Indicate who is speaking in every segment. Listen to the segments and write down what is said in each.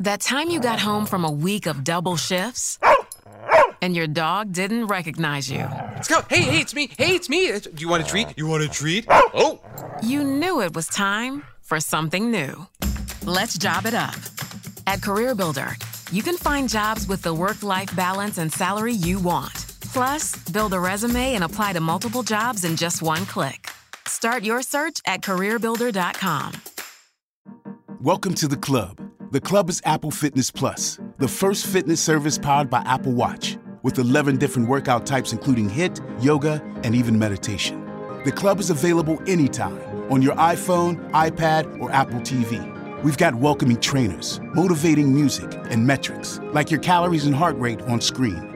Speaker 1: That time you got home from a week of double shifts and your dog didn't recognize you.
Speaker 2: Let's go. Hey, hey, it's me. Hey, it's me. Do you want a treat? You want a treat? Oh.
Speaker 1: You knew it was time for something new. Let's job it up. At CareerBuilder, you can find jobs with the work life balance and salary you want. Plus, build a resume and apply to multiple jobs in just one click. Start your search at careerbuilder.com.
Speaker 3: Welcome to the club. The club is Apple Fitness Plus, the first fitness service powered by Apple Watch, with 11 different workout types, including HIIT, yoga, and even meditation. The club is available anytime on your iPhone, iPad, or Apple TV. We've got welcoming trainers, motivating music, and metrics like your calories and heart rate on screen.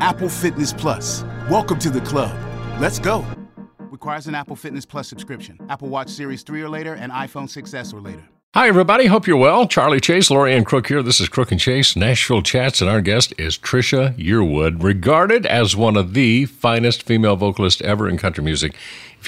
Speaker 3: Apple Fitness Plus. Welcome to the club. Let's go. Requires an Apple Fitness Plus subscription. Apple Watch Series 3 or later and iPhone 6S or later.
Speaker 4: Hi, everybody. Hope you're well. Charlie Chase, Lorianne Crook here. This is Crook and Chase, Nashville Chats, and our guest is Trisha Yearwood, regarded as one of the finest female vocalists ever in country music.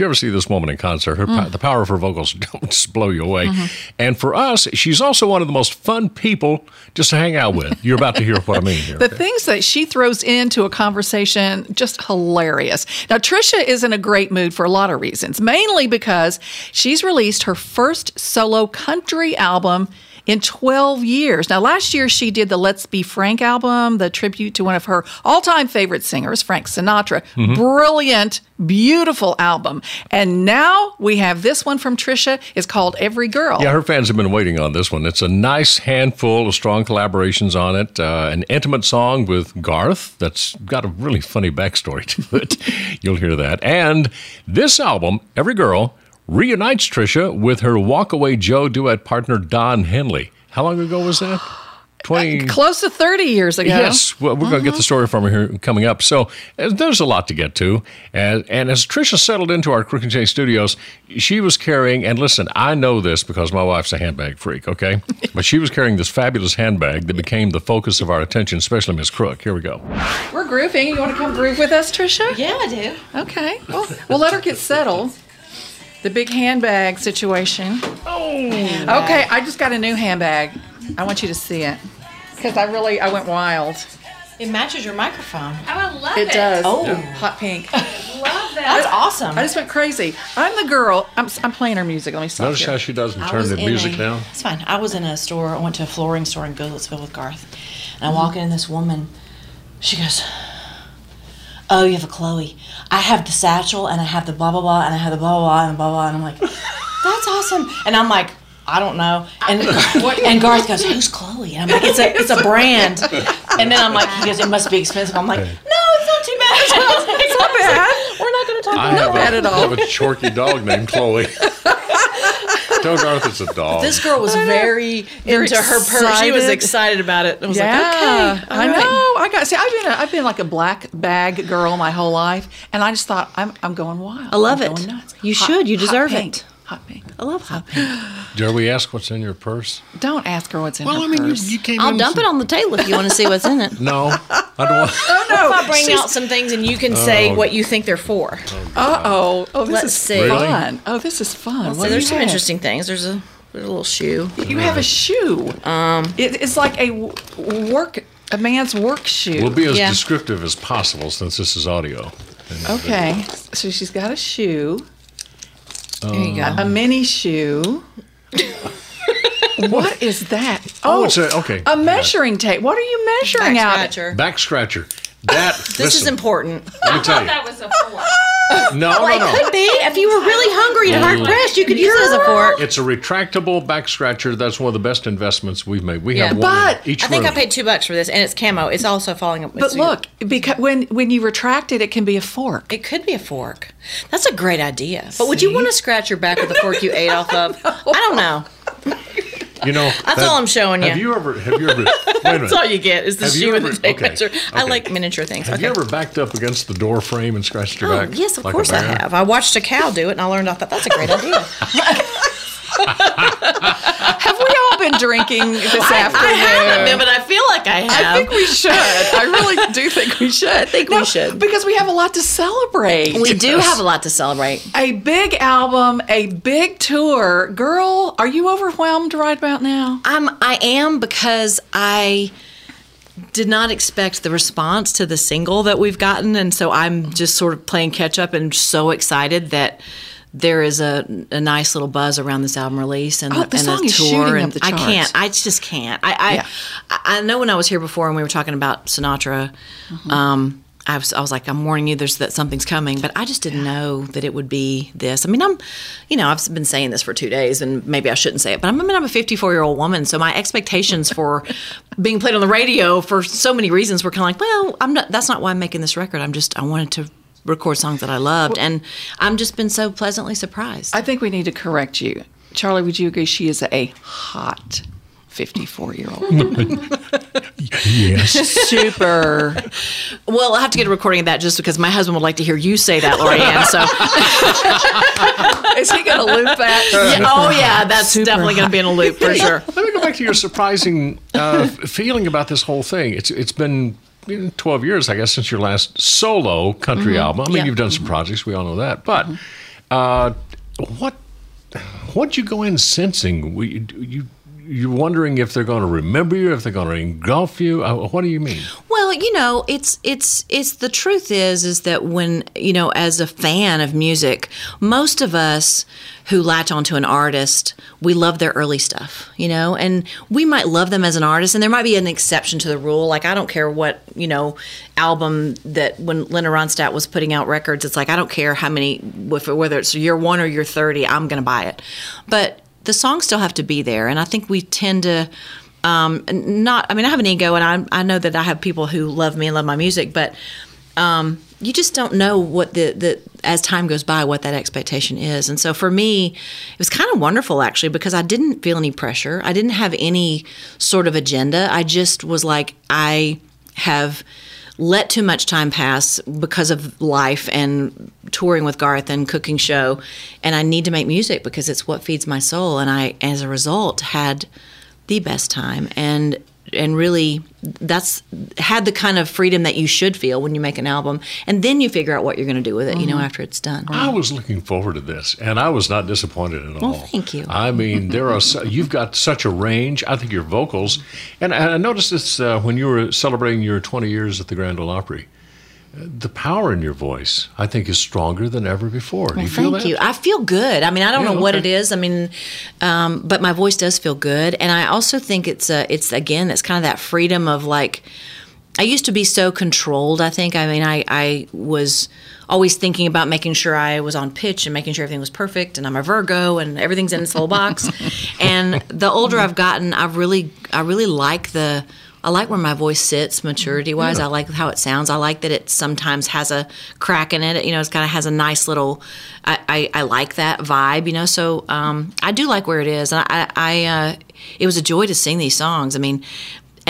Speaker 4: You ever see this woman in concert, her
Speaker 5: Mm.
Speaker 4: the power of her vocals don't just blow you away. And for us, she's also one of the most fun people just to hang out with. You're about to hear what I mean here.
Speaker 5: The things that she throws into a conversation, just hilarious. Now, Trisha is in a great mood for a lot of reasons, mainly because she's released her first solo country album in 12 years. Now, last year she did the Let's Be Frank album, the tribute to one of her all time favorite singers, Frank Sinatra.
Speaker 4: Mhm.
Speaker 5: Brilliant, beautiful album. And now we have this one from Trisha. It's called Every Girl.
Speaker 4: Yeah, her fans have been waiting on this one. It's a nice handful of strong collaborations on it. Uh, an intimate song with Garth that's got a really funny backstory to it. You'll hear that. And this album, Every Girl, reunites Trisha with her Walkaway Joe duet partner Don Henley. How long ago was that? 20.
Speaker 5: Close to 30 years ago.
Speaker 4: Yes, well, we're going to get the story from her here coming up. So uh, there's a lot to get to. And, and as Trisha settled into our Crook and Chase studios, she was carrying, and listen, I know this because my wife's a handbag freak, okay? but she was carrying this fabulous handbag that became the focus of our attention, especially Miss Crook. Here we go.
Speaker 5: We're grooving. You want to come groove with us, Trisha?
Speaker 6: Yeah, I do.
Speaker 5: Okay. Well, we'll let her get settled. The big handbag situation.
Speaker 4: Oh.
Speaker 5: Okay, I just got a new handbag. I want you to see it because I really I went wild.
Speaker 6: It matches your microphone.
Speaker 7: Oh, I love
Speaker 5: It It does.
Speaker 6: Oh.
Speaker 5: hot pink.
Speaker 7: Love that.
Speaker 6: That's awesome.
Speaker 5: I just went crazy. I'm the girl. I'm, I'm playing her music. Let me stop.
Speaker 4: Notice
Speaker 5: here.
Speaker 4: how she doesn't
Speaker 6: I
Speaker 4: turn
Speaker 6: was
Speaker 4: the
Speaker 6: in
Speaker 4: music
Speaker 6: a-
Speaker 4: down?
Speaker 6: It's fine. I was in a store. I went to a flooring store in Goodlettsville with Garth, and I
Speaker 5: Mm-hmm.
Speaker 6: walk in, and this woman, she goes, "Oh, you have a Chloe. I have the satchel, and I have the blah blah blah, and I have the blah blah blah, and blah blah." And I'm like, "That's awesome." And I'm like. I don't know. And and Garth goes, "Who's Chloe?" And I'm like, "It's a it's a brand." And then I'm like, he goes, "It must be expensive." I'm like, "No, it's not too bad. it's not bad. We're not going to talk
Speaker 4: I
Speaker 6: about
Speaker 4: have,
Speaker 6: it
Speaker 4: a,
Speaker 6: at
Speaker 4: I have a chorkie dog named Chloe. Tell Garth it's a dog.
Speaker 6: This girl was very
Speaker 5: Very
Speaker 6: into her purse. She was
Speaker 5: excited.
Speaker 6: excited about it. I was
Speaker 5: yeah,
Speaker 6: like, okay,
Speaker 5: I
Speaker 6: right.
Speaker 5: know. I got see. I've been a, I've been like a black bag girl my whole life, and I just thought I'm I'm going wild.
Speaker 6: I love
Speaker 5: I'm
Speaker 6: it.
Speaker 5: going nuts.
Speaker 6: You
Speaker 5: Hot-
Speaker 6: should. You
Speaker 5: hot
Speaker 6: deserve
Speaker 5: pink.
Speaker 6: it.
Speaker 5: Hot pink.
Speaker 6: I love hot pink.
Speaker 4: Dare we ask what's in your purse?
Speaker 5: Don't ask her what's in
Speaker 4: Well,
Speaker 5: her
Speaker 4: I mean, you,
Speaker 5: purse.
Speaker 4: you came
Speaker 6: I'll
Speaker 4: in
Speaker 6: dump it on the table if you want to see what's in it.
Speaker 4: No, I don't want.
Speaker 5: oh no!
Speaker 6: If I bring out some things and you can say
Speaker 4: Oh.
Speaker 6: what you think they're for.
Speaker 5: Uh oh! Oh, this
Speaker 6: Let's
Speaker 5: is
Speaker 6: see.
Speaker 4: Really?
Speaker 5: fun. Oh, this is fun.
Speaker 6: So there's some
Speaker 5: have?
Speaker 6: interesting things. There's a there's a little shoe.
Speaker 5: You have a shoe. Um, it, it's like a work a man's work shoe.
Speaker 4: We'll be as
Speaker 6: Yeah.
Speaker 4: descriptive as possible since this is audio. And
Speaker 5: okay, so she's got a shoe,
Speaker 6: There you go.
Speaker 5: a mini shoe. what is that?
Speaker 4: Oh, oh, it's a- okay.
Speaker 5: A measuring tape. What are you measuring
Speaker 6: Back
Speaker 5: out?
Speaker 6: scratcher.
Speaker 4: Back scratcher. That.
Speaker 6: This is important.
Speaker 4: Let me tell you.
Speaker 6: was a fork.
Speaker 4: No, no,
Speaker 6: it could be. If you were really hungry and hard mm. pressed, you could use it as a fork.
Speaker 4: It's a retractable back scratcher. That's one of the best investments we've made. We
Speaker 6: Yeah.
Speaker 4: have one
Speaker 5: But
Speaker 4: in each
Speaker 6: I think
Speaker 4: room.
Speaker 6: I paid two bucks for this, and it's camo. It's also falling up.
Speaker 5: But
Speaker 6: it's-
Speaker 5: look, because when when you retract it, it can be a fork.
Speaker 6: It could be a fork. That's a great idea. But would you want to scratch your back with a fork you ate off of? I don't know.
Speaker 4: You know,
Speaker 6: That's all I'm showing
Speaker 4: Have
Speaker 6: you.
Speaker 4: you ever? Have you ever? Wait a minute.
Speaker 6: That's all you get is the
Speaker 4: Have you
Speaker 6: shoe and
Speaker 4: ever-
Speaker 6: the tape
Speaker 4: okay,
Speaker 6: measure. I like miniature things.
Speaker 4: Have
Speaker 6: okay.
Speaker 4: you ever backed up against the door frame and scratched your
Speaker 6: Oh,
Speaker 4: back?
Speaker 6: yes, of
Speaker 4: like
Speaker 6: course I have. I watched a cow do it, and I learned. I thought that's a great idea.
Speaker 5: Have we been drinking this
Speaker 6: I
Speaker 5: afternoon?
Speaker 6: haven't been, but I feel like I have.
Speaker 5: I think we should. I really do think we should. I
Speaker 6: think we should.
Speaker 5: because we have a lot to celebrate.
Speaker 6: we do have a lot to celebrate.
Speaker 5: a big album, a big tour. Girl, are you overwhelmed right about now?
Speaker 6: I'm. I am because I did not expect the response to the single that we've gotten, and so I'm just sort of playing catch up and so excited that. There is a, a nice little buzz around this album release and,
Speaker 5: Oh, the
Speaker 6: and
Speaker 5: song
Speaker 6: a
Speaker 5: is
Speaker 6: tour,
Speaker 5: shooting
Speaker 6: and
Speaker 5: up the
Speaker 6: I can't. I just can't. I I,
Speaker 5: Yeah.
Speaker 6: I know when I was here before and we were talking about Sinatra,
Speaker 5: Mm-hmm.
Speaker 6: um, I was I was like, I'm warning you, there's that something's coming, but I just didn't know that it would be this. I mean, I'm, you know, I've been saying this for two days, and maybe I shouldn't say it, but I'm, I mean, I'm a 54 year old woman, so my expectations for being played on the radio for so many reasons were kind of like, well, I'm not. That's not why I'm making this record. I'm just I wanted to record songs that I loved, and I'm just been so pleasantly surprised.
Speaker 5: I think we need to correct you. Charlie, would you agree she is a hot 54 year old?
Speaker 4: Yes.
Speaker 5: Super.
Speaker 6: well, I'll have to get a recording of that just because my husband would like to hear you say that, Lorianne. So.
Speaker 5: Is he going to loop that?
Speaker 6: Yeah, oh yeah, that's
Speaker 5: Super
Speaker 6: definitely going to be in a loop for sure.
Speaker 4: Let me go back to your surprising uh, feeling about this whole thing. It's it's been you know, 12 years, I guess, since your last solo country mm-hmm. album. I mean, you've done some mm-hmm. projects. We all know that. But mm-hmm. uh, what what you go in sensing? We, you you're wondering if they're going to remember you, if they're going to engulf you. Uh, what do you mean?
Speaker 6: Well, you know, it's it's it's the truth is is that when you know, as a fan of music, most of us who latch onto an artist, we love their early stuff, you know, and we might love them as an artist, and there might be an exception to the rule. Like I don't care what you know album that when Linda Ronstadt was putting out records, it's like I don't care how many whether it's year one or year thirty, I'm going to buy it, but the songs still have to be there, and I think we tend to um, not i mean i have an ego and I, I know that i have people who love me and love my music but um, you just don't know what the, the as time goes by what that expectation is. And so for me it was kind of wonderful actually because i didn't feel any pressure. I didn't have any sort of agenda. I just was like i have let too much time pass because of life and touring with Garth and cooking show and I need to make music because it's what feeds my soul and I as a result had the best time. And and really that's had the kind of freedom that you should feel when you make an album and then you figure out what you're going to do with it you know
Speaker 5: Mm-hmm.
Speaker 6: after it's done
Speaker 4: I was looking forward to this, and I was not disappointed at all.
Speaker 6: Well, thank you.
Speaker 4: I mean, there are su- you've got such a range. I think your vocals, and I noticed this uh, when you were celebrating your 20 years at the Grand Ole Opry. The power in your voice, I think, is stronger than ever before. Do
Speaker 6: Well,
Speaker 4: you feel
Speaker 6: thank
Speaker 4: that?
Speaker 6: you. I feel good. I mean, I don't
Speaker 4: Yeah,
Speaker 6: know what
Speaker 4: okay.
Speaker 6: it is. I mean, um, but my voice does feel good, and I also think it's a, it's again, it's kind of that freedom of like. I used to be so controlled. I think. I mean, I I was always thinking about making sure I was on pitch and making sure everything was perfect. And I'm a Virgo, and everything's in its little box. and the older I've gotten, I really I really like the I like where my voice sits maturity wise.
Speaker 7: Yeah.
Speaker 6: I like how it sounds. I like that it sometimes has a crack in it. You know, it's kind of has a nice little. I, I, I like that vibe. You know, so um, I do like where it is. And I, I uh, it was a joy to sing these songs. I mean.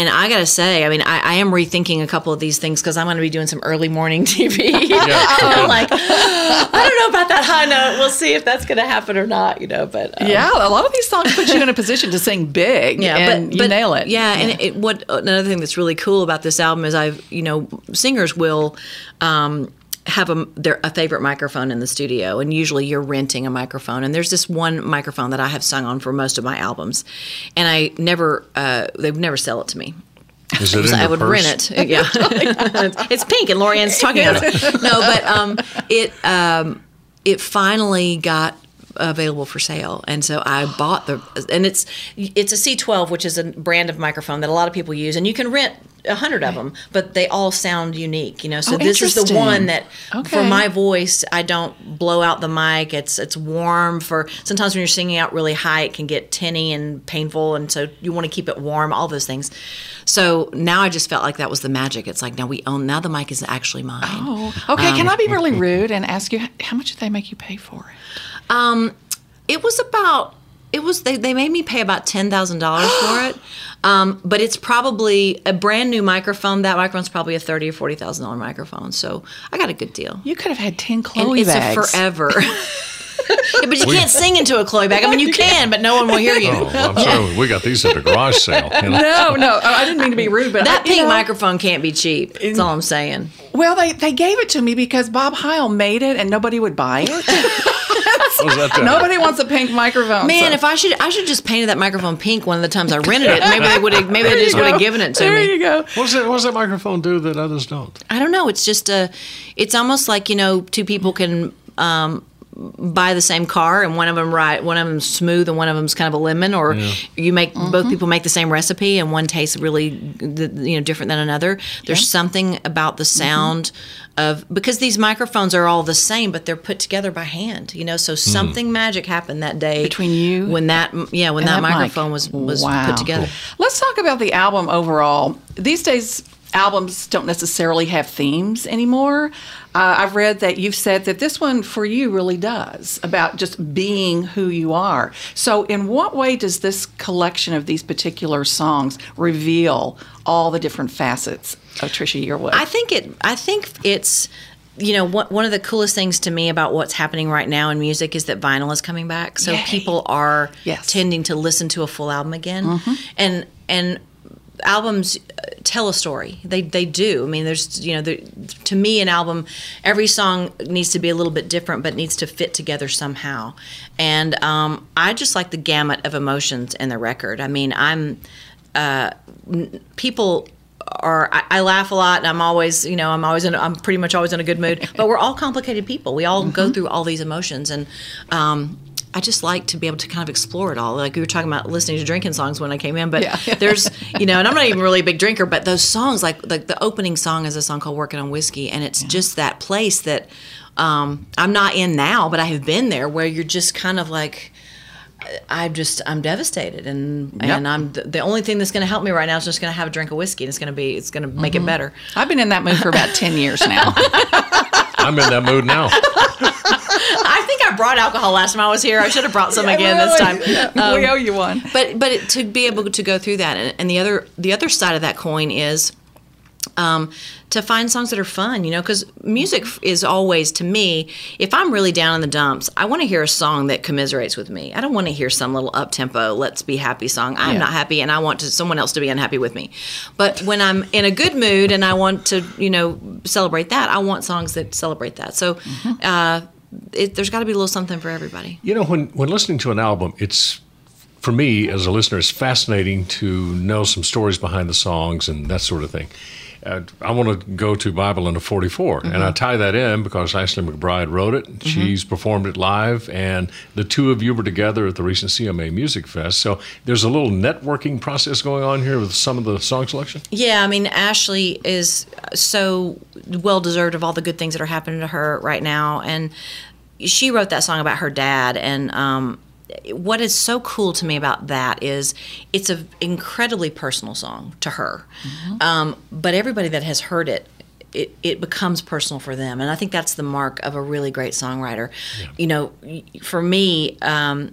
Speaker 6: And I gotta say, I mean, I, I am rethinking a couple of these things because I'm going to be doing some early morning TV. I'm like, I don't know about that high note. We'll see if that's going to happen or not. You know, but um,
Speaker 5: yeah, a lot of these songs put you in a position to sing big, Yeah, and you nail it.
Speaker 6: Yeah, and it, what another thing that's really cool about this album is I've you know singers will. Um, have a their a favorite microphone in the studio, and usually you're renting a microphone. And there's this one microphone that I have sung on for most of my albums, and I never uh, they would never sell it to me.
Speaker 4: Is it in
Speaker 6: I would
Speaker 4: purse?
Speaker 6: rent it. Yeah, it's pink, and Lorianne's talking about it. No, but um, it um, it finally got available for sale, and so I bought the. And it's it's a C12, which is a brand of microphone that a lot of people use, and you can rent a hundred of them, but they all sound unique. You know, so
Speaker 5: Oh,
Speaker 6: this is the one that for my voice, I don't blow out the mic. It's it's warm for sometimes when you're singing out really high, it can get tinny and painful, and so you want to keep it warm. All those things. So now I just felt like that was the magic. It's like now we own. Now the mic is actually mine.
Speaker 5: Oh, okay. Can
Speaker 6: Um,
Speaker 5: I be really rude and ask you how much did they make you pay for it?
Speaker 6: Um, it was about. It was they, they made me pay about ten thousand dollars for it, um, but it's probably a brand new microphone. That microphone's probably a thirty or forty thousand dollar microphone. So I got a good deal.
Speaker 5: You could have had ten
Speaker 6: and
Speaker 5: Chloe
Speaker 6: it's
Speaker 5: bags.
Speaker 6: a forever. Yeah, but you
Speaker 4: We-
Speaker 6: can't sing into a Chloe bag. I mean, you can, but no one will hear you.
Speaker 4: Oh, I'm sorry. We got these at a garage sale. you know?
Speaker 5: no, no, I didn't mean to be rude, but
Speaker 6: that
Speaker 5: I-
Speaker 6: pink
Speaker 5: know-
Speaker 6: microphone can't be cheap. That's all I'm saying.
Speaker 5: Well, they, they gave it to me because Bob Heil made it and nobody would buy it.
Speaker 4: Was that the-
Speaker 5: nobody wants a pink microphone.
Speaker 6: Man,
Speaker 5: so-
Speaker 6: if I should, I should just painted that microphone pink one of the times I rented it. Maybe they would have. Maybe they just would have given it to
Speaker 5: there
Speaker 6: me.
Speaker 5: you go.
Speaker 4: What does, that, what does that microphone do that others don't?
Speaker 6: I don't know. It's just a. It's almost like you know, two people can um, buy the same car, and one of them right, one of them's smooth, and one of them's kind of a lemon, or
Speaker 4: Yeah.
Speaker 6: you make mm-hmm. both people make the same recipe, and one tastes really, th- you know, different than another. There's something about the mm-hmm. sound of because these microphones are all the same, but they're put together by hand. You know, so hmm. something magic happened that day
Speaker 5: Between you
Speaker 6: when that yeah when
Speaker 5: and
Speaker 6: that,
Speaker 5: that mic.
Speaker 6: microphone was was
Speaker 5: Wow.
Speaker 6: put together.
Speaker 5: Let's talk about the album overall. These days, albums don't necessarily have themes anymore. Uh, I've read that you've said that this one for you really does about just being who you are. So, in what way does this collection of these particular songs reveal all the different facets of Trisha Yearwood?
Speaker 6: I think it. I think it's. You know, one one of the coolest things to me about what's happening right now in music is that vinyl is coming back. So
Speaker 5: Yay.
Speaker 6: people are
Speaker 5: Yes.
Speaker 6: tending to listen to a full album again,
Speaker 5: Mhm.
Speaker 6: and and albums uh, tell a story. They they do. I mean, there's you know, there, to me, an album, every song needs to be a little bit different, but needs to fit together somehow. And um, I just like the gamut of emotions in the record. I mean, I'm uh, n- people are I, I laugh a lot and I'm always you know I'm always in I'm pretty much always in a good mood but we're all complicated people we all go through all these emotions and um I just like to be able to kind of explore it all. Like we were talking about listening to drinking songs when I came in, but
Speaker 5: Yeah.
Speaker 6: there's, you know, and I'm not even really a big drinker, but those songs, like like the opening song is a song called "Working on Whiskey," and it's just that place that um, I'm not in now, but I have been there, where you're just kind of like, I'm just I'm devastated, and
Speaker 5: Yep.
Speaker 6: and I'm the, the only thing that's going to help me right now is just going to have a drink of whiskey, and it's going to be it's going to make
Speaker 5: Mm-hmm.
Speaker 6: it better.
Speaker 5: I've been in that mood for about 10 years now.
Speaker 4: I'm in that mood now.
Speaker 6: I brought alcohol last time I was here. I should have brought some again this time.
Speaker 5: we
Speaker 6: Um,
Speaker 5: owe you one.
Speaker 6: but but to be able to go through that and, and the other the other side of that coin is um, to find songs that are fun you know because music is always to me if i'm really down in the dumps i want to hear a song that commiserates with me i don't want to hear some little up tempo let's be happy song i'm
Speaker 5: Yeah.
Speaker 6: not happy and i want to someone else to be unhappy with me but when i'm in a good mood and i want to you know celebrate that i want songs that celebrate that so uh, it, there's got to be a little something for everybody
Speaker 4: You know, when, when listening to an album, it's for me as a listener, it's fascinating to know some stories behind the songs and that sort of thing. Uh, I want to go to Bible in a 44. And I tie that in because Ashley McBryde wrote it. She's performed it live, and the two of you were together at the recent CMA Music Fest. So there's a little networking process going on here with some of the song selection.
Speaker 6: Yeah, I mean, Ashley is so well deserved of all the good things that are happening to her right now. And she wrote that song about her dad. And um, what is so cool to me about that is it's an incredibly personal song to her. Um, but everybody that has heard it, it, it becomes personal for them. And I think that's the mark of a really great songwriter. You know, for me, um,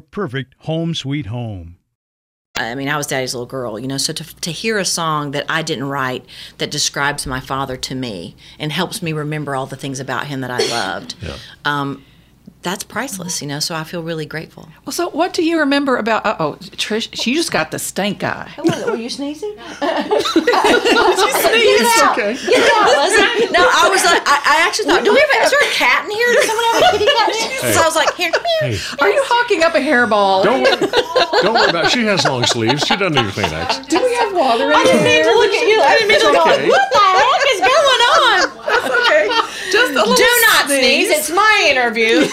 Speaker 8: perfect home sweet home.
Speaker 6: I mean, I was daddy's little girl, you know. So to, to hear a song that I didn't write that describes my father to me and helps me remember all the things about him that I loved, um, that's priceless, you know. So I feel really grateful.
Speaker 5: Well, so what do you remember about? Uh oh, Trish, she just got the stank eye.
Speaker 6: Hello, were you sneezing?
Speaker 5: It's okay.
Speaker 6: Get it out, Leslie. No, I was like, I, I actually thought, do we have? Is there a cat in here? Does someone have a kitty cat? So I was like, here, come here.
Speaker 5: Are you hawking up a hairball?
Speaker 4: Don't worry, don't worry about it. She has long sleeves. She doesn't need a Kleenex.
Speaker 5: Do we have water in here?
Speaker 6: I didn't mean to look at you. I didn't mean to look.
Speaker 4: okay.
Speaker 6: What the heck is going on?
Speaker 5: That's okay. Just a little
Speaker 6: Do not
Speaker 5: sneeze.
Speaker 6: sneeze. It's my interview.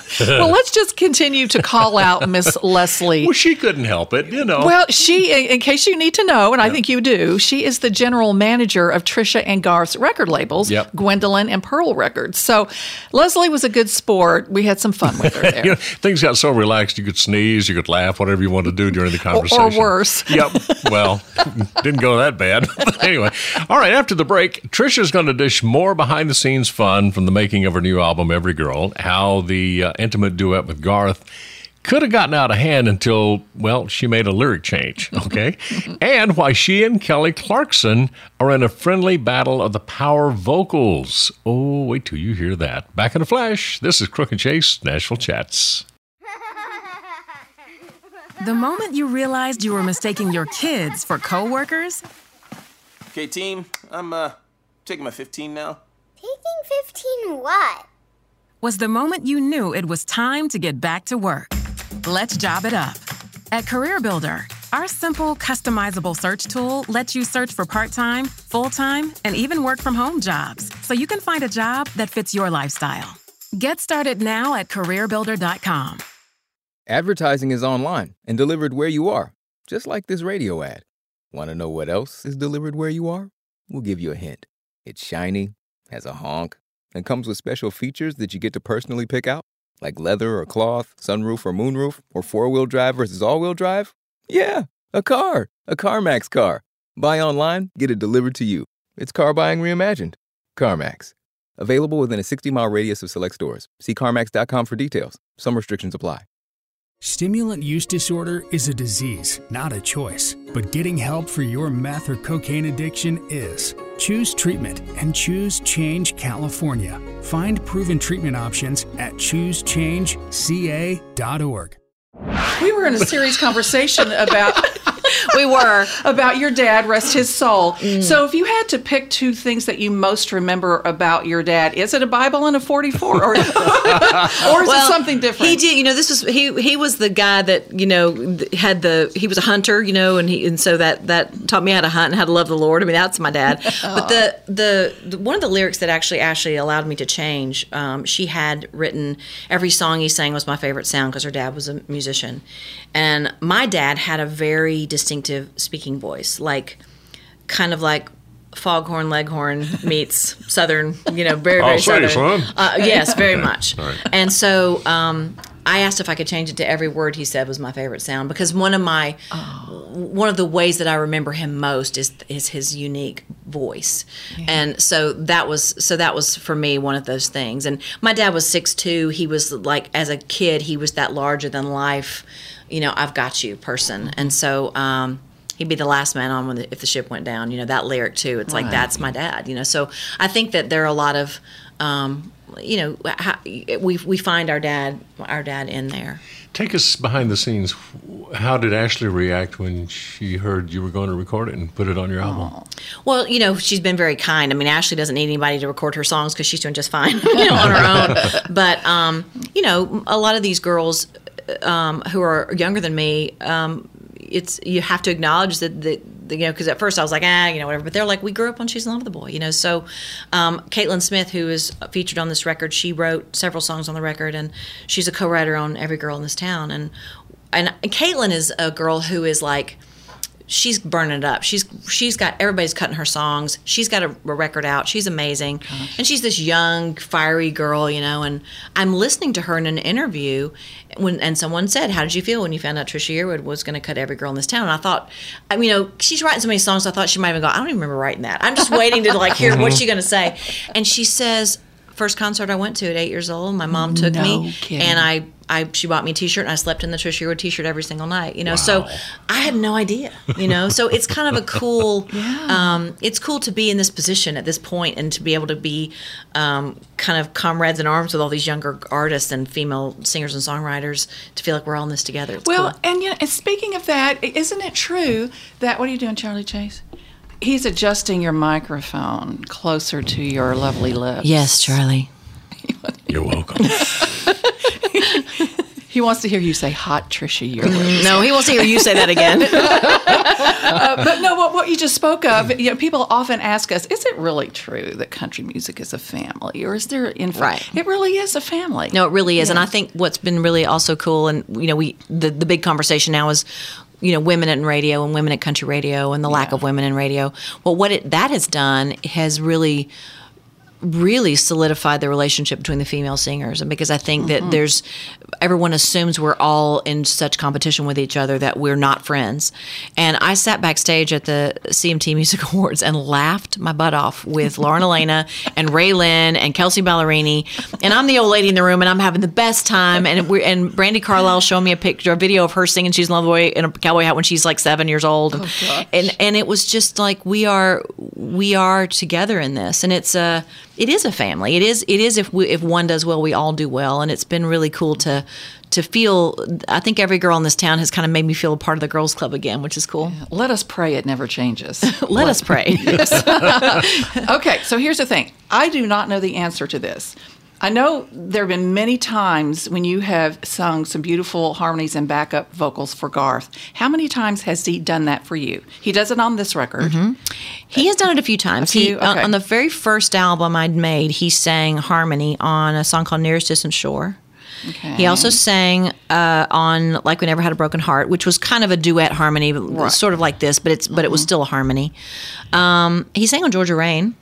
Speaker 5: well, let's just continue to call out Miss Leslie.
Speaker 4: Well, she couldn't help it, you know.
Speaker 5: Well, she, in case you need to know, and I think you do, she is the general manager of Trisha and Garth's record labels,
Speaker 4: Yep.
Speaker 5: Gwendolyn and Pearl Records. So Leslie was a good sport. We had some fun with her there.
Speaker 4: You know, things got so relaxed. You could sneeze, you could laugh, whatever you wanted to do during the
Speaker 5: Or-
Speaker 4: conversation.
Speaker 5: or worse.
Speaker 4: Yep. Well, didn't go that bad. But anyway, all right. After the break, Trisha's going to dish more behind-the-scenes fun from the making of her new album, Every Girl. How the uh, intimate duet with Garth could have gotten out of hand until, well, she made a lyric change, okay? and why she and Kelly Clarkson are in a friendly battle of the power vocals. Oh, wait till you hear that. Back in a flash, this is Crook and Chase, Nashville Chats.
Speaker 1: The moment you realized you were mistaking your kids for coworkers,
Speaker 9: Okay, team, I'm uh taking my 15 now.
Speaker 10: Taking 15 what?
Speaker 1: Was the moment you knew it was time to get back to work. Let's job it up. At CareerBuilder, our simple, customizable search tool lets you search for part time, full time, and even work from home jobs so you can find a job that fits your lifestyle. Get started now at CareerBuilder.com.
Speaker 11: Advertising is online and delivered where you are, just like this radio ad. Want to know what else is delivered where you are? We'll give you a hint. It's shiny, has a honk, and comes with special features that you get to personally pick out, like leather or cloth, sunroof or moonroof, or four wheel drive versus all wheel drive. Yeah, a car, a CarMax car. Buy online, get it delivered to you. It's car buying reimagined. CarMax. Available within a 60 mile radius of select stores. See CarMax.com for details. Some restrictions apply.
Speaker 12: Stimulant use disorder is a disease, not a choice. But getting help for your meth or cocaine addiction is. Choose treatment and choose Change California. Find proven treatment options at choosechangeca.org.
Speaker 5: We were in a serious conversation about
Speaker 6: we were
Speaker 5: about your dad, rest his soul. So, if you had to pick two things that you most remember about your dad, is it a Bible and a 44, or, or is it something different?
Speaker 6: He did, you know. This was he. He was the guy that you know had the. He was a hunter, you know, and he and so that that taught me how to hunt and how to love the Lord. I mean, that's my dad. but the, the the one of the lyrics that actually actually allowed me to change. Um, she had written every song he sang was my favorite sound because her dad was a musician, and my dad had a very distinctive speaking voice, like kind of like foghorn leghorn meets southern you know very very
Speaker 4: I'll say,
Speaker 6: southern.
Speaker 4: son.
Speaker 6: Uh, yes very much.
Speaker 4: All right.
Speaker 6: and so um, i asked if i could change it to every word he said was my favorite sound because one of my one of the ways that i remember him most is is his unique voice. And so that was so that was for me one of those things. And my dad was 6'2 he was like as a kid he was that larger than life you know i've got you person and so um he'd be the last man on when the, if the ship went down. You know that lyric too. It's like that's my dad. You know, so I think that there are a lot of, um, you know, how, we we find our dad our dad in there.
Speaker 4: Take us behind the scenes. How did Ashley react when she heard you were going to record it and put it on your album?
Speaker 6: Well, you know, she's been very kind. I mean, Ashley doesn't need anybody to record her songs because she's doing just fine, you know, on her own. But um, you know, a lot of these girls um, who are younger than me, um, it's you have to acknowledge that that you know because at first I was like ah you know whatever, but they're like we grew up on She's in Love with the Boy, you know. So um, Caitlyn Smith, who is featured on this record, she wrote several songs on the record, and she's a co-writer on Every Girl in This Town, and and Caitlyn is a girl who is like she's burning it up. She's she's got everybody's cutting her songs. She's got a, a record out. She's amazing, and she's this young, fiery girl, you know. And I'm listening to her in an interview when and someone said, "How did you feel when you found out Trisha Yearwood was going to cut every girl in this town?" And I thought, I mean, you know, she's writing so many songs. I thought she might even go. I don't even remember writing that. I'm just waiting to like hear what uh-huh. she's going to say. And she says. First concert I went to at eight years old, my mom took
Speaker 5: No
Speaker 6: me,
Speaker 5: kidding.
Speaker 6: and I, I, she bought me a T-shirt, and I slept in the Trisha T-shirt every single night. You know, so I had no idea. You know, so it's kind of a cool. yeah. um, it's cool to be in this position at this point and to be able to be um, kind of comrades in arms with all these younger artists and female singers and songwriters to feel like we're all in this together. It's
Speaker 5: well,
Speaker 6: cool.
Speaker 5: and you know, and speaking of that, isn't it true that what are you doing, Charlie Chase? He's adjusting your microphone closer to your lovely lips.
Speaker 6: Yes, Charlie.
Speaker 4: You're welcome.
Speaker 5: He wants to hear you say "hot Trisha." Yearwood.
Speaker 6: No, he wants to hear you say that again.
Speaker 5: uh, but no, what, what you just spoke of, you know, people often ask us, is it really true that country music is a family? Or is there, in
Speaker 6: Right.
Speaker 5: It really is a family.
Speaker 6: No, it really is, and I think what's been really also cool, and you know, we the the big conversation now is, you know, women in radio and women at country radio and the lack of women in radio. Well, what it that has done has really really solidified the relationship between the female singers and because I think that mm-hmm. there's everyone assumes we're all in such competition with each other that we're not friends. And I sat backstage at the CMT Music Awards and laughed my butt off with Lauren Alaina and RaeLynn and Kelsea Ballerini. And I'm the old lady in the room and I'm having the best time. And we and Brandi Carlile showing me a picture, a video of her singing She's in Love Boy in a cowboy hat when she's like seven years old. Oh, and, and and it was just like we are we are together in this. And it's a it is a family. It is it is if we if one does well, we all do well. And it's been really cool to to feel I think every girl in this town has kind of made me feel a part of the girls club again, which is cool.
Speaker 5: Let us pray it never changes.
Speaker 6: Let us pray.
Speaker 5: okay, so here's the thing. I do not know the answer to this. I know there have been many times when you have sung some beautiful harmonies and backup vocals for Garth. How many times has he done that for you? He does it on this record.
Speaker 6: He has done it a few times.
Speaker 5: A few?
Speaker 6: He on-
Speaker 5: Okay.
Speaker 6: on the very first album I'd made, he sang harmony on a song called "Nearest Distant Shore."
Speaker 5: Okay.
Speaker 6: He also sang uh, on "Like We Never Had a Broken Heart," which was kind of a duet harmony, but sort of like this, but it's but it was still a harmony. Um, he sang on "Georgia Rain."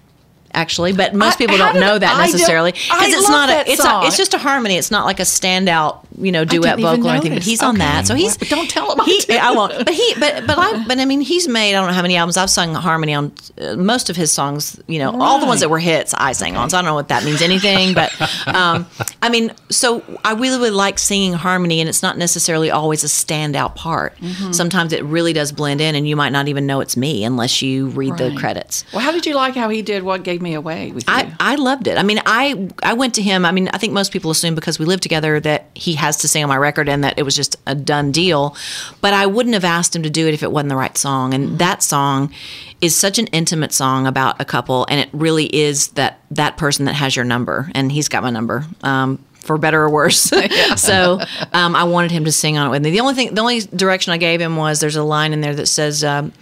Speaker 6: Actually, but most
Speaker 5: I-
Speaker 6: people don't know that necessarily
Speaker 5: I
Speaker 6: it's not a it's
Speaker 5: song.
Speaker 6: a, it's just a harmony. It's not like a standout, you know, duet vocal or anything. But he's on that, so he's
Speaker 5: Well, don't tell him I
Speaker 6: He. I won't. But he, but but I, but I mean, he's made I don't know how many albums I've sung harmony on. Uh, most of his songs, you know, all the ones that were hits, I sang on. So I don't know what that means anything, but um, I mean, so I really really like singing harmony, and it's not necessarily always a standout part.
Speaker 5: Mhm.
Speaker 6: Sometimes it really does blend in, and you might not even know it's me unless you read the credits.
Speaker 5: Well, how did you like how he did "What Gave me away with
Speaker 6: I, I loved it. I mean, I I went to him. I mean, I think most people assume because we live together that he has to sing on my record and that it was just a done deal. But I wouldn't have asked him to do it if it wasn't the right song. And that song is such an intimate song about a couple, and it really is that that person that has your number, and he's got my number. Um, for better or worse, so um, I wanted him to sing on it with me. The only thing, the only direction I gave him was there's a line in there that says, um,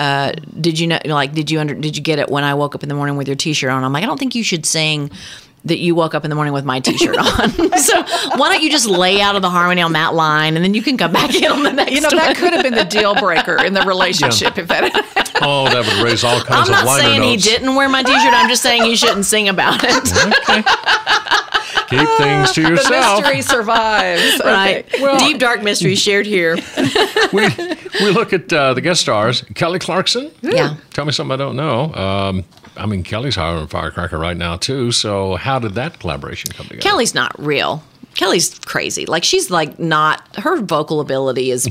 Speaker 6: uh, "Did you know? Like, did you under? Did you get it when I woke up in the morning with your T-shirt on?" I'm like, I don't think you should sing that you woke up in the morning with my T-shirt on. so why don't you just lay out of the harmony on that line, and then you can come back in on the next.
Speaker 5: You know, that could have been the deal breaker in the relationship if that.
Speaker 4: Oh, that would raise all kinds of.
Speaker 6: I'm not
Speaker 4: liner
Speaker 6: saying
Speaker 4: notes.
Speaker 6: he didn't wear my T-shirt. I'm just saying you shouldn't sing about it.
Speaker 4: Keep things to yourself.
Speaker 5: the mystery survives.
Speaker 6: right.
Speaker 5: Okay.
Speaker 6: Deep dark mystery shared here.
Speaker 4: we we look at uh, the guest stars. Kelly Clarkson.
Speaker 6: Yeah.
Speaker 4: Tell me something I don't know. Um, I mean, Kelly's hiring Firecracker right now too. So how did that collaboration come together?
Speaker 6: Kelly's not real. Kelly's crazy. Like she's like not her vocal ability is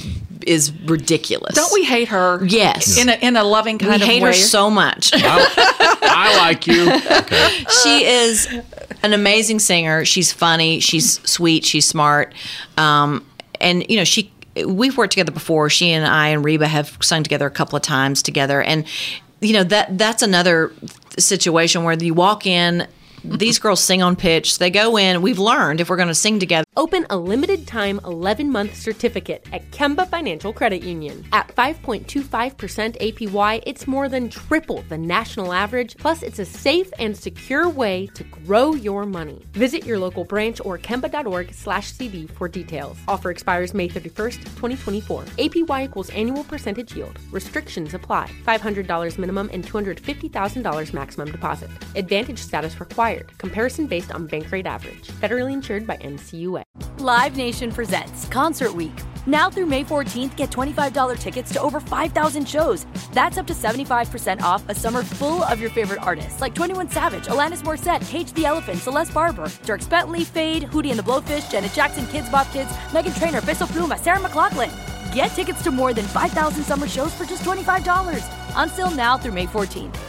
Speaker 6: is ridiculous.
Speaker 5: Don't we hate her?
Speaker 6: Yes.
Speaker 5: In a, in a loving kind of way.
Speaker 6: we
Speaker 5: of
Speaker 6: hate
Speaker 5: way.
Speaker 6: her so much.
Speaker 4: I like you. Okay.
Speaker 6: she is an amazing singer. She's funny. She's sweet. She's smart. Um, and you know she. We've worked together before. She and I and Reba have sung together a couple of times together, and you know that that's another situation where you walk in. These girls sing on pitch. They go in. We've learned if we're going to sing together.
Speaker 7: Open a limited time 11 month certificate at Kemba Financial Credit Union. At 5.25% APY, it's more than triple the national average, plus, it's a safe and secure way to grow your money. Visit your local branch or kemba.org slash CD for details. Offer expires May 31st, 2024. APY equals annual percentage yield. Restrictions apply. $500 minimum and $250,000 maximum deposit. Advantage status required. Comparison based on bank rate average. Federally insured by NCUA.
Speaker 13: Live Nation presents Concert Week. Now through May 14th, get $25 tickets to over 5,000 shows. That's up to 75% off a summer full of your favorite artists like 21 Savage, Alanis Morissette, Cage the Elephant, Celeste Barber, Dierks Bentley, Feid, Hootie and the Blowfish, Janet Jackson, Kidz Bop Kids, Meghan Trainor, Peso Pluma, Sarah McLachlan. Get tickets to more than 5,000 summer shows for just $25. Until now through May 14th.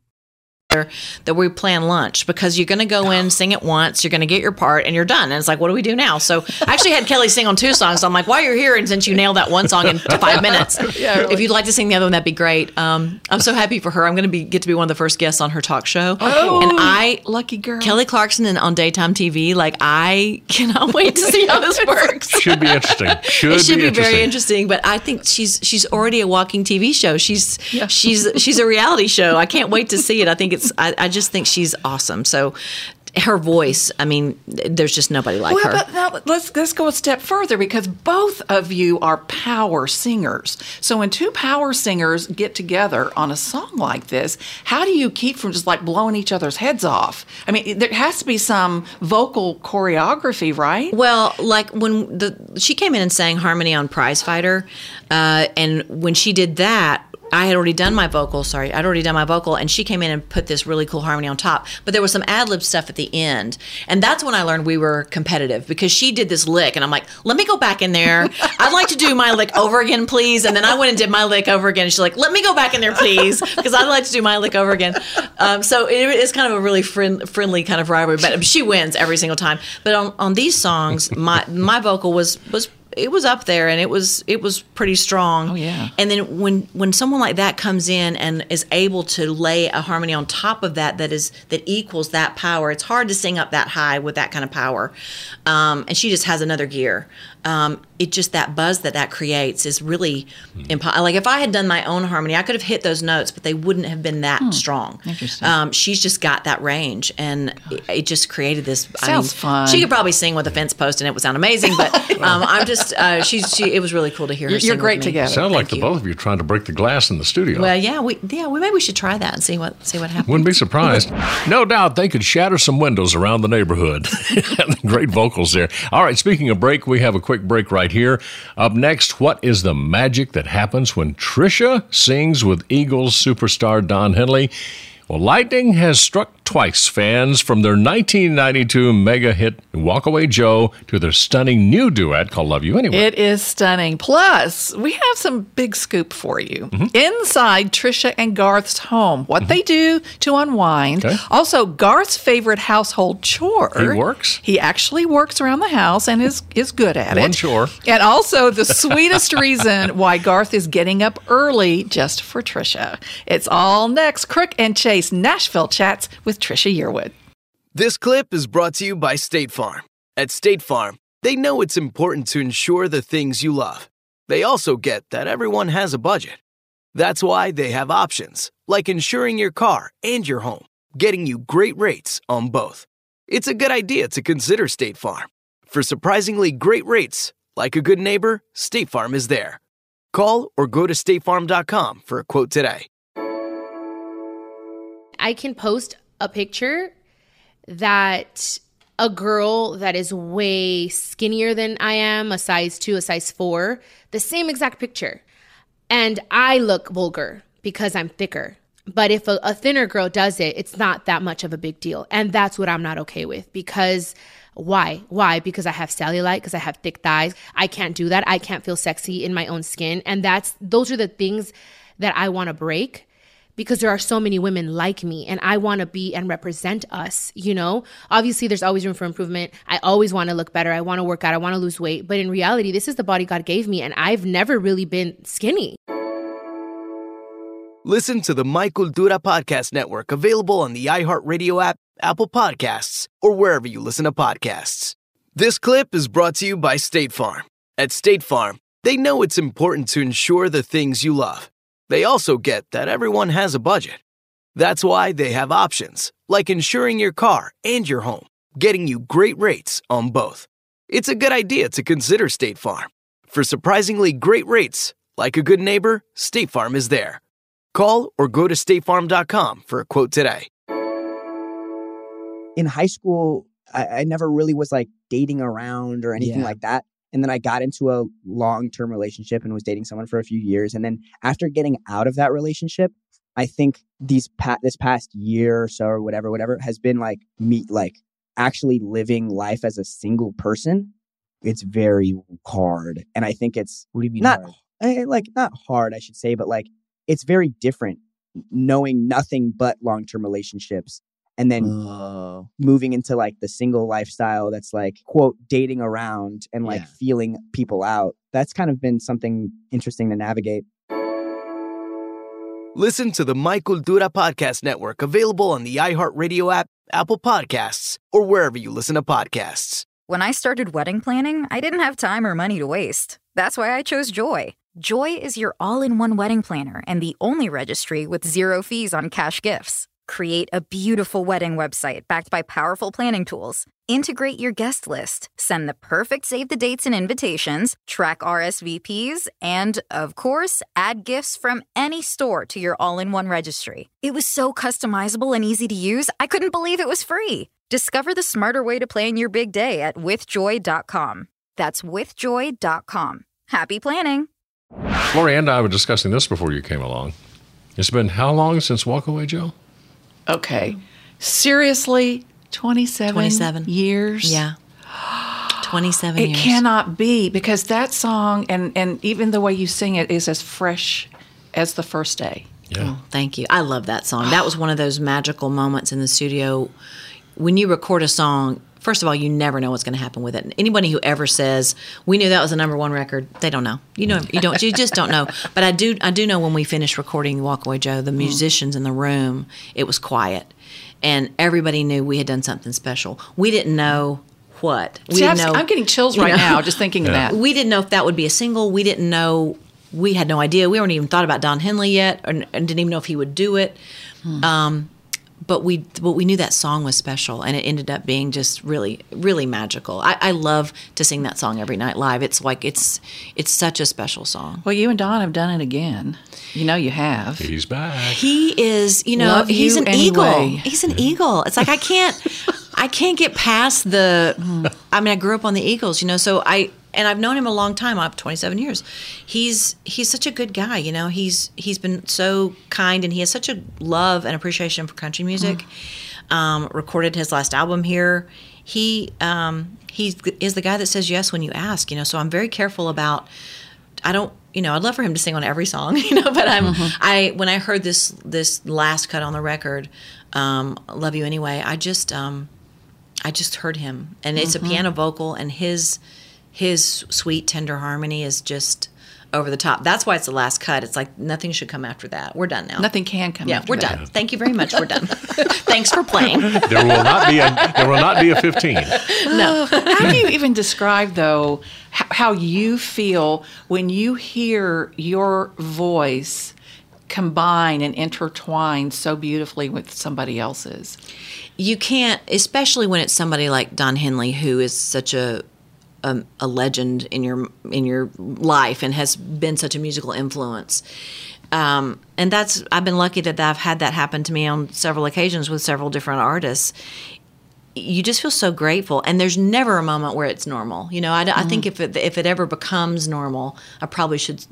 Speaker 6: That we plan lunch because you're going to go in, sing it once, you're going to get your part, and you're done. And it's like, what do we do now? So I actually had Kelly sing on two songs. So I'm like, while you're here, and since you nailed that one song in five minutes,
Speaker 5: Yeah, really.
Speaker 6: if you'd like to sing the other one, that'd be great. Um, I'm so happy for her. I'm going to be get to be one of the first guests on her talk show.
Speaker 5: Oh,
Speaker 6: and I
Speaker 5: lucky girl.
Speaker 6: Kelly Clarkson and on daytime TV. Like I cannot wait to see how this works.
Speaker 4: Should be interesting. Should,
Speaker 6: it should be,
Speaker 4: interesting.
Speaker 6: very interesting, but I think she's she's already a walking TV show. She's she's she's a reality show. I can't wait to see it. I think it's I, I just think she's awesome. So her voice, I mean, there's just nobody like
Speaker 5: well,
Speaker 6: her.
Speaker 5: but now let's let's go a step further because both of you are power singers. So when two power singers get together on a song like this, how do you keep from just like blowing each other's heads off? I mean, there has to be some vocal choreography, right?
Speaker 6: Well, like when the she came in and sang "Harmony" on Prize Fighter, uh, and when she did that, I had already done my vocal. Sorry, I'd already done my vocal, and she came in and put this really cool harmony on top. But there was some ad lib stuff at the end, and that's when I learned we were competitive because she did this lick, and I'm like, let me go back in there. I'd like to do my lick over again, please. And then I went and did my lick over again. And she's like, let me go back in there, please, because I'd like to do my lick over again. Um, so it is kind of a really friend, friendly kind of rivalry, but she wins every single time. But on, on these songs, my my vocal was was it was up there and it was it was pretty strong. Oh
Speaker 5: yeah.
Speaker 6: And then when when someone like that comes in and is able to lay a harmony on top of that that is that equals that power, it's hard to sing up that high with that kind of power. Um, and she just has another gear. Um, it just that buzz that that creates is really impo- like if I had done my own harmony, I could have hit those notes, but they wouldn't have been that strong.
Speaker 5: Interesting.
Speaker 6: Um, she's just got that range, and it, it just created this. I
Speaker 5: Sounds
Speaker 6: mean,
Speaker 5: fun.
Speaker 6: She could probably sing with a fence post, and it would sound amazing. But um, I'm just uh, she's she. It was really cool to hear her.
Speaker 5: You're-
Speaker 6: sing
Speaker 5: you're
Speaker 6: with
Speaker 5: great
Speaker 6: me.
Speaker 5: together.
Speaker 4: Sound like
Speaker 6: Thank
Speaker 4: the
Speaker 6: you.
Speaker 4: both of you trying to break the glass in the studio.
Speaker 6: Well, yeah, we yeah, we maybe we should try that and see what see what happens.
Speaker 4: Wouldn't be surprised. no doubt they could shatter some windows around the neighborhood. Great vocals there. All right, speaking of break, we have a quick break right here. Up next, what is the magic that happens when Trisha sings with Eagles superstar Don Henley? Well, lightning has struck twice fans from their 1992 mega hit Walkaway Joe to their stunning new duet called Love You Anyway.
Speaker 5: It is stunning. Plus, we have some big scoop for you.
Speaker 4: Mm-hmm.
Speaker 5: Inside Trisha and Garth's home, what they do to unwind.
Speaker 4: Okay.
Speaker 5: Also, Garth's favorite household chore.
Speaker 4: He works?
Speaker 5: He actually works around the house and is, is good at it.
Speaker 4: One chore.
Speaker 5: And also the sweetest reason why Garth is getting up early just for Trisha. It's all next. Crook and Chase Nashville chats with Trisha Yearwood.
Speaker 14: This clip is brought to you by State Farm. At State Farm, they know it's important to ensure the things you love. They also get that everyone has a budget. That's why they have options, like insuring your car and your home, getting you great rates on both. It's a good idea to consider State Farm. For surprisingly great rates, like a good neighbor, State Farm is there. Call or go to statefarm.com for a quote today.
Speaker 15: I can post a picture that a girl that is way skinnier than I am, a size two, a size four, the same exact picture. And I look vulgar because I'm thicker. But if a, a thinner girl does it, it's not that much of a big deal. And that's what I'm not okay with because why? Why? Because I have cellulite, because I have thick thighs. I can't do that. I can't feel sexy in my own skin. And that's those are the things that I want to break because there are so many women like me and I want to be and represent us, you know? Obviously there's always room for improvement. I always want to look better. I want to work out. I want to lose weight, but in reality, this is the body God gave me and I've never really been skinny.
Speaker 14: Listen to the My Cultura Podcast Network available on the iHeartRadio app, Apple Podcasts, or wherever you listen to podcasts. This clip is brought to you by State Farm. At State Farm, they know it's important to ensure the things you love. They also get that everyone has a budget. That's why they have options, like insuring your car and your home, getting you great rates on both. It's a good idea to consider State Farm. For surprisingly great rates, like a good neighbor, State Farm is there. Call or go to statefarm.com for a quote today.
Speaker 16: in high school, I, I never really was like dating around or anything
Speaker 17: Yeah.
Speaker 16: like that. And then I got into a long term relationship and was dating someone for a few years. And then after getting out of that relationship, I think these pa- this past year or so or whatever, whatever has been like me like actually living life as a single person. It's very hard, and I think it's
Speaker 17: what do you mean
Speaker 16: not
Speaker 17: hard?
Speaker 16: eh, like not hard, I should say, but like it's very different knowing nothing but long term relationships and then
Speaker 17: Oh.
Speaker 16: moving into like the single lifestyle that's like quote dating around and like
Speaker 17: Yeah.
Speaker 16: feeling people out that's kind of been something interesting to navigate
Speaker 14: Listen to the My Cultura Podcast Network available on the iHeartRadio app, Apple Podcasts, or wherever you listen to podcasts.
Speaker 18: When I started wedding planning, I didn't have time or money to waste. That's why I chose Joy. Joy is your all in one wedding planner and the only registry with zero fees on cash gifts. Create a beautiful wedding website backed by powerful planning tools. Integrate your guest list. Send the perfect save the dates and invitations. Track RSVPs. And, of course, add gifts from any store to your all in one registry. It was so customizable and easy to use, I couldn't believe it was free. Discover the smarter way to plan your big day at withjoy.com. That's withjoy.com. Happy planning.
Speaker 4: Lori and I were discussing this before you came along. It's been how long since Walkaway Joe?
Speaker 5: Okay. Seriously, 27,
Speaker 6: 27.
Speaker 5: years?
Speaker 6: Yeah. 27
Speaker 5: It
Speaker 6: years.
Speaker 5: cannot be because that song and, and even the way you sing it is as fresh as the first day.
Speaker 4: Yeah.
Speaker 6: Oh, thank you. I love that song. That was one of those magical moments in the studio. When you record a song, first of all, you never know what's going to happen with it. Anybody who ever says we knew that was the number one record, they don't know. You know, you don't. You just don't know. But I do. I do know when we finished recording Walkaway Joe," the musicians in the room, it was quiet, and everybody knew we had done something special. We didn't know what. We
Speaker 5: See,
Speaker 6: didn't
Speaker 5: I'm-
Speaker 6: know.
Speaker 5: I'm getting chills right now just thinking of that.
Speaker 6: We didn't know if that would be a single. We didn't know. We had no idea. We weren't even thought about Don Henley yet, and didn't even know if he would do it.
Speaker 5: Hmm.
Speaker 6: Um, but we, but we knew that song was special, and it ended up being just really, really magical. I, I love to sing that song every night live. It's like it's, it's such a special song.
Speaker 5: Well, you and Don have done it again. You know you have.
Speaker 4: He's back.
Speaker 6: He is, you know,
Speaker 5: Love
Speaker 6: he's
Speaker 5: you
Speaker 6: an
Speaker 5: anyway.
Speaker 6: eagle. He's an eagle. It's like I can't, I can't get past the. I mean, I grew up on the Eagles, you know, so I and I've known him a long time. I've twenty seven years. He's he's such a good guy, you know. He's he's been so kind, and he has such a love and appreciation for country music. Um, recorded his last album here. He um, he is the guy that says yes when you ask, you know. So I'm very careful about. I don't, you know, I'd love for him to sing on every song, you know, but I'm, I, when I heard this, this last cut on the record, um, Love You Anyway, I just, um, I just heard him and it's
Speaker 5: Mhm.
Speaker 6: a piano vocal and his, his sweet, tender harmony is just over the top. That's why it's the last cut. It's like nothing should come after that. We're done now.
Speaker 5: Nothing can come
Speaker 6: Yeah,
Speaker 5: after
Speaker 6: we're
Speaker 5: that.
Speaker 6: done. Thank you very much. We're done. Thanks for playing.
Speaker 4: There will not be a there will not be a 15.
Speaker 6: No.
Speaker 5: how do you even describe though h- how you feel when you hear your voice combine and intertwine so beautifully with somebody else's?
Speaker 6: you can't, especially when it's somebody like Don Henley, who is such a a, a legend in your in your life and has been such a musical influence. Um, and that's I've been lucky that I've had that happen to me on several occasions with several different artists. You just feel so grateful, and there's never a moment where it's normal. You know, I, I think if it if it ever becomes normal, I probably should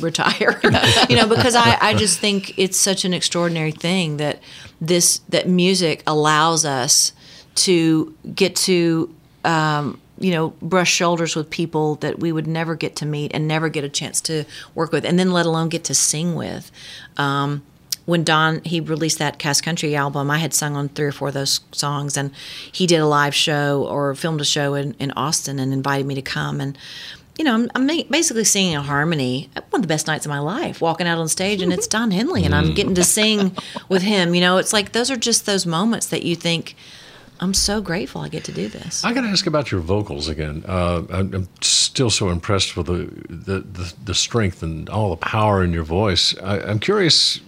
Speaker 6: retire. you know, because I, I just think it's such an extraordinary thing that this that music allows us to get to um, you know brush shoulders with people that we would never get to meet and never get a chance to work with, and then let alone get to sing with. Um, when Don he released that Cass County album, I had sung on three or four of those songs, and he did a live show or filmed a show in, in Austin and invited me to come. And you know, I'm, I'm basically singing a harmony. One of the best nights of my life, walking out on stage, and it's Don Henley, and I'm getting to sing with him. You know, it's like those are just those moments that you think, I'm so grateful I get to do this.
Speaker 4: I got to ask about your vocals again. Uh, I'm, I'm still so impressed with the, the, the, the strength and all the power in your voice. I, I'm curious,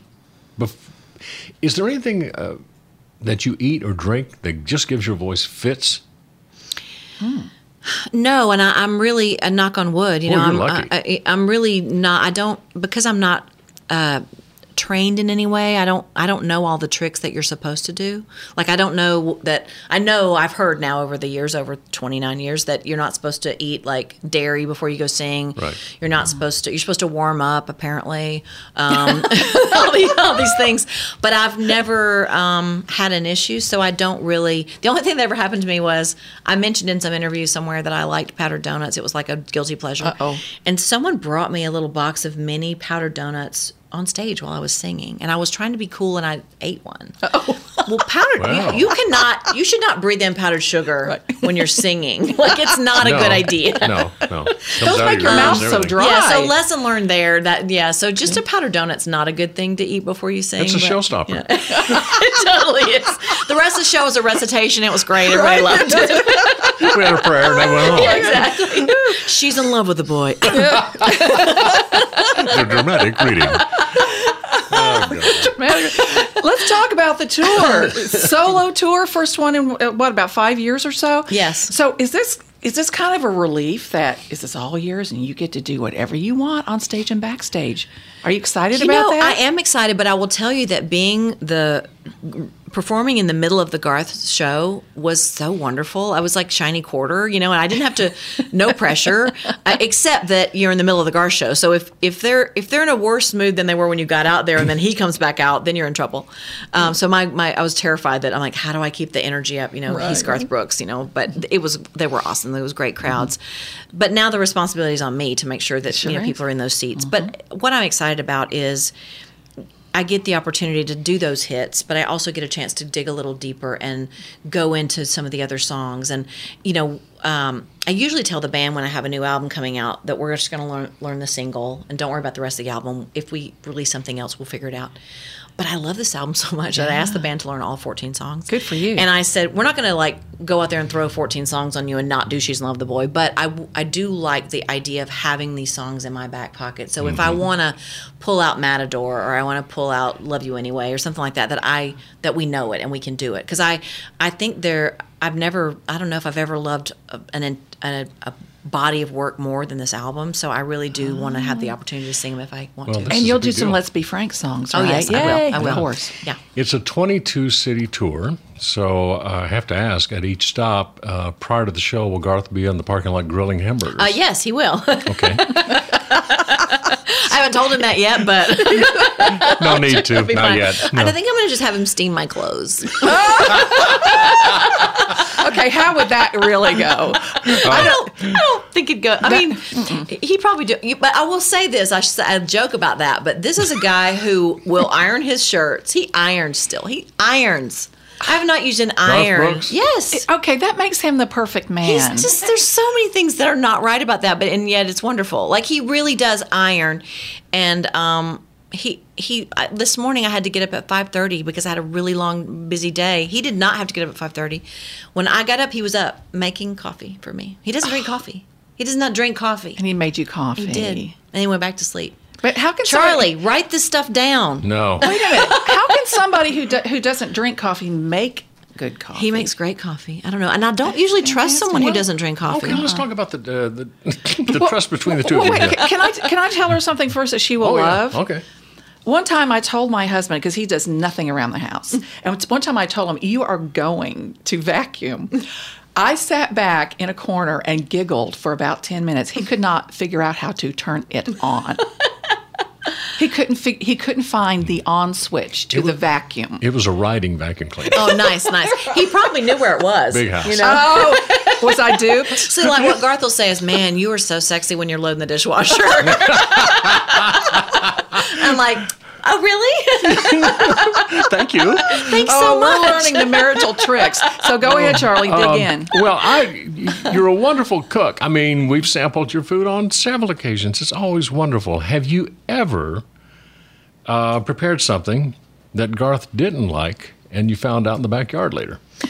Speaker 4: bef- is there anything uh, that you eat or drink that just gives your voice fits?
Speaker 6: No, and I, I'm really a knock on wood. You
Speaker 4: Boy,
Speaker 6: know,
Speaker 4: you're
Speaker 6: I'm
Speaker 4: lucky.
Speaker 6: I, I, I'm really not. I don't because I'm not uh, trained in any way. I don't. I don't know all the tricks that you're supposed to do. Like I don't know that. I know I've heard now over the years, over 29 years, that you're not supposed to eat like dairy before you go sing.
Speaker 4: Right.
Speaker 6: You're not supposed to. You're supposed to warm up. Apparently, um, all, these, all these things. But I've never um, had an issue, so I don't really. The only thing that ever happened to me was I mentioned in some interview somewhere that I liked powdered donuts. It was like a guilty pleasure.
Speaker 5: Uh-oh.
Speaker 6: And someone brought me a little box of mini powdered donuts on stage while I was singing, and I was trying to be cool, and I ate one. Oh. Well, powdered.
Speaker 4: Wow.
Speaker 6: You, you cannot. You should not breathe in powdered sugar when you're singing. Like it's not a
Speaker 4: No,
Speaker 6: good idea.
Speaker 4: No, no. Comes
Speaker 5: Those
Speaker 4: out
Speaker 5: make your
Speaker 4: ears
Speaker 5: mouth so dry.
Speaker 6: Yeah, so lesson learned there. That yeah, so just a powdered donut's not a good thing to eat before you sing.
Speaker 4: It's a
Speaker 6: but-
Speaker 4: showstopper.
Speaker 6: Yeah. it totally is. The rest of the show was a recitation. It was great. Everybody loved it.
Speaker 4: We had a prayer and they went home.
Speaker 6: Yeah, exactly. She's in love with the boy.
Speaker 4: The dramatic reading.
Speaker 5: Let's talk about the tour. Solo tour, first one in uh, what about five years or so?
Speaker 6: Yes.
Speaker 5: So is this is this kind of a relief that is this all yours and you get to do whatever you want on stage and backstage? Are you excited
Speaker 6: you
Speaker 5: about
Speaker 6: know,
Speaker 5: that?
Speaker 6: I am excited, but I will tell you that being the performing in the middle of the Garth show was so wonderful. I was like shiny quarter, you know, and I didn't have to no pressure, uh, except that you're in the middle of the Garth show. So if if they're if they're in a worse mood than they were when you got out there, and then he comes back out, then you're in trouble. Um, so my my I was terrified that I'm like, how do I keep the energy up? You know, he's Garth Brooks, you know, but it was they were awesome. There was great crowds, but now the responsibility is on me to make sure that you know people are in those seats. But what I'm excited about is. I get the opportunity to do those hits, but I also get a chance to dig a little deeper and go into some of the other songs. And you know, um, I usually tell the band when I have a new album coming out that we're just going to learn learn the single and don't worry about the rest of the album. If we release something else, we'll figure it out. But I love this album so much that I asked the band to learn all 14 songs.
Speaker 5: Good for you.
Speaker 6: And I said, we're not going to like go out there and throw 14 songs on you and not do She's in Love the Boy, but I, I do like the idea of having these songs in my back pocket. So if I
Speaker 5: Mm-hmm.
Speaker 6: want to pull out Matador or I want to pull out Love You Anyway or something like that, that I that we know it and we can do it because I I think there I've never I don't know if I've ever loved a, an a, a body of work more than this album. So I really do want to have the opportunity to sing them if I want
Speaker 4: Well,
Speaker 6: to.
Speaker 5: and you'll do
Speaker 4: big
Speaker 5: some
Speaker 4: deal.
Speaker 5: Let's Be Frank songs,
Speaker 6: Oh,
Speaker 5: right?
Speaker 6: yes, I will. I will.
Speaker 5: Of course.
Speaker 6: Yeah.
Speaker 4: It's a 22 city tour, so I have to ask at each stop uh, prior to the show, will Garth be in the parking lot grilling hamburgers?
Speaker 6: Uh, yes, he will.
Speaker 4: Okay.
Speaker 6: I haven't told him that yet, but
Speaker 4: No need to. Not
Speaker 6: fine.
Speaker 4: yet.
Speaker 6: I think I'm going to just have him steam my clothes.
Speaker 5: okay, how would that really go?
Speaker 6: I don't. I don't think it'd go. I mean, he probably do. you- But I will say this. I, I joke about that, but this is a guy who will iron his shirts. He irons still. He irons. I have not used an iron.
Speaker 5: Brooks?
Speaker 6: Yes.
Speaker 5: Okay, that makes him the perfect man.
Speaker 6: He's just there's so many things that are not right about that, but and yet it's wonderful. Like he really does iron, and um, he he. I, this morning I had to get up at five thirty because I had a really long busy day. He did not have to get up at five thirty. When I got up, he was up making coffee for me. He doesn't drink coffee. He does not drink coffee.
Speaker 5: And he made you coffee.
Speaker 6: He did, and he went back to sleep.
Speaker 5: But how can
Speaker 6: Charlie
Speaker 5: somebody-
Speaker 6: write this stuff down?
Speaker 4: No.
Speaker 5: Wait a minute. How can somebody who do, who doesn't drink coffee make good coffee?
Speaker 6: He makes great coffee. I don't know, and I don't usually trust someone who doesn't drink coffee.
Speaker 4: Okay, let's talk about the uh, the, the trust between the two
Speaker 5: Well,
Speaker 4: of you.
Speaker 5: wait, can I can I tell her something first that she will
Speaker 4: Oh, yeah.
Speaker 5: love?
Speaker 4: Okay.
Speaker 5: One time I told my husband because he does nothing around the house, mm. and one time I told him, "You are going to vacuum." Mm. I sat back in a corner and giggled for about ten minutes. He could not figure out how to turn it on. he couldn't. Fig- he couldn't find the on switch to the vacuum.
Speaker 4: It was a riding vacuum cleaner.
Speaker 6: Oh, nice, nice. He probably knew where it was.
Speaker 4: Big house.
Speaker 6: You know?
Speaker 5: Oh, was I duped?
Speaker 6: So, like, what Garth will say is, "Man, you are so sexy when you're loading the dishwasher." I'm like, "Oh, really?
Speaker 4: Thank you.
Speaker 6: Thanks
Speaker 5: oh,
Speaker 6: so
Speaker 5: we're learning the marital tricks. So go ahead, Charlie, dig
Speaker 4: Um,
Speaker 5: in.
Speaker 4: Well, I you're a wonderful cook. I mean, we've sampled your food on several occasions. It's always wonderful. Have you ever uh, prepared something that Garth didn't like and you found out in the backyard later?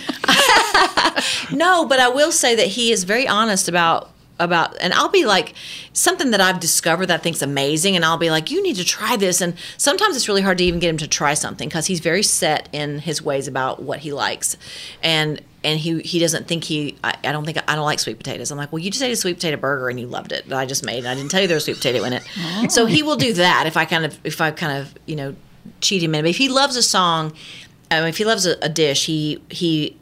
Speaker 6: No, but I will say that he is very honest about about and I'll be like something that I've discovered that I think's amazing and I'll be like you need to try this and sometimes it's really hard to even get him to try something cuz he's very set in his ways about what he likes and and he he doesn't think he I, I don't think I don't like sweet potatoes. I'm like, "Well, you just ate a sweet potato burger and you loved it that I just made and I didn't tell you there was sweet potato in it." So he will do that if I kind of if I kind of, you know, cheat him in. But if he loves a song, um, if he loves a, a dish, he he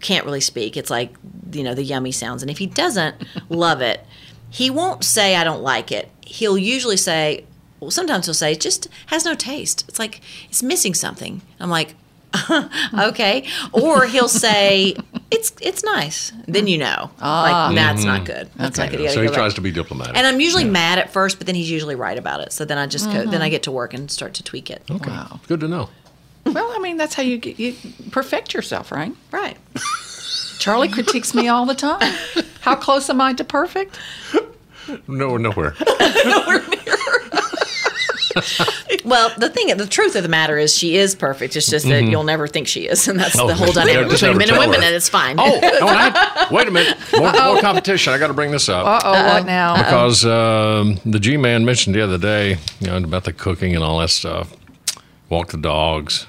Speaker 6: can't really speak. It's like, you know, the yummy sounds. And if he doesn't love it, he won't say, I don't like it. He'll usually say, well, sometimes he'll say, it just has no taste. It's like, it's missing something. I'm like, okay. Or he'll say, it's it's nice. Then you know.
Speaker 5: Ah.
Speaker 6: Like, that's
Speaker 4: Mhm.
Speaker 6: not good. That's not good.
Speaker 4: So he
Speaker 6: go
Speaker 4: tries
Speaker 6: back.
Speaker 4: to be diplomatic.
Speaker 6: And I'm usually mad at first, but then he's usually right about it. So then I just go, then
Speaker 5: Mhm.
Speaker 6: I get to work and start to tweak it.
Speaker 4: Okay. Good to know.
Speaker 5: Well, I mean, that's how you get you perfect yourself, right?
Speaker 6: Right.
Speaker 5: Charlie critiques me all the time. How close am I to perfect?
Speaker 4: No, nowhere.
Speaker 6: Well, the thing, the truth of the matter is, she is perfect. It's just that
Speaker 4: Mhm.
Speaker 6: you'll never think she is, and that's
Speaker 4: Oh,
Speaker 6: the whole dynamic between men and women,
Speaker 4: her.
Speaker 6: and it's fine.
Speaker 4: Oh, no, I, wait a minute. More, more competition. I got to bring this up.
Speaker 5: Uh oh, what now?
Speaker 4: Because um, the G Man mentioned the other day, you know, about the cooking and all that stuff. Walk the dogs.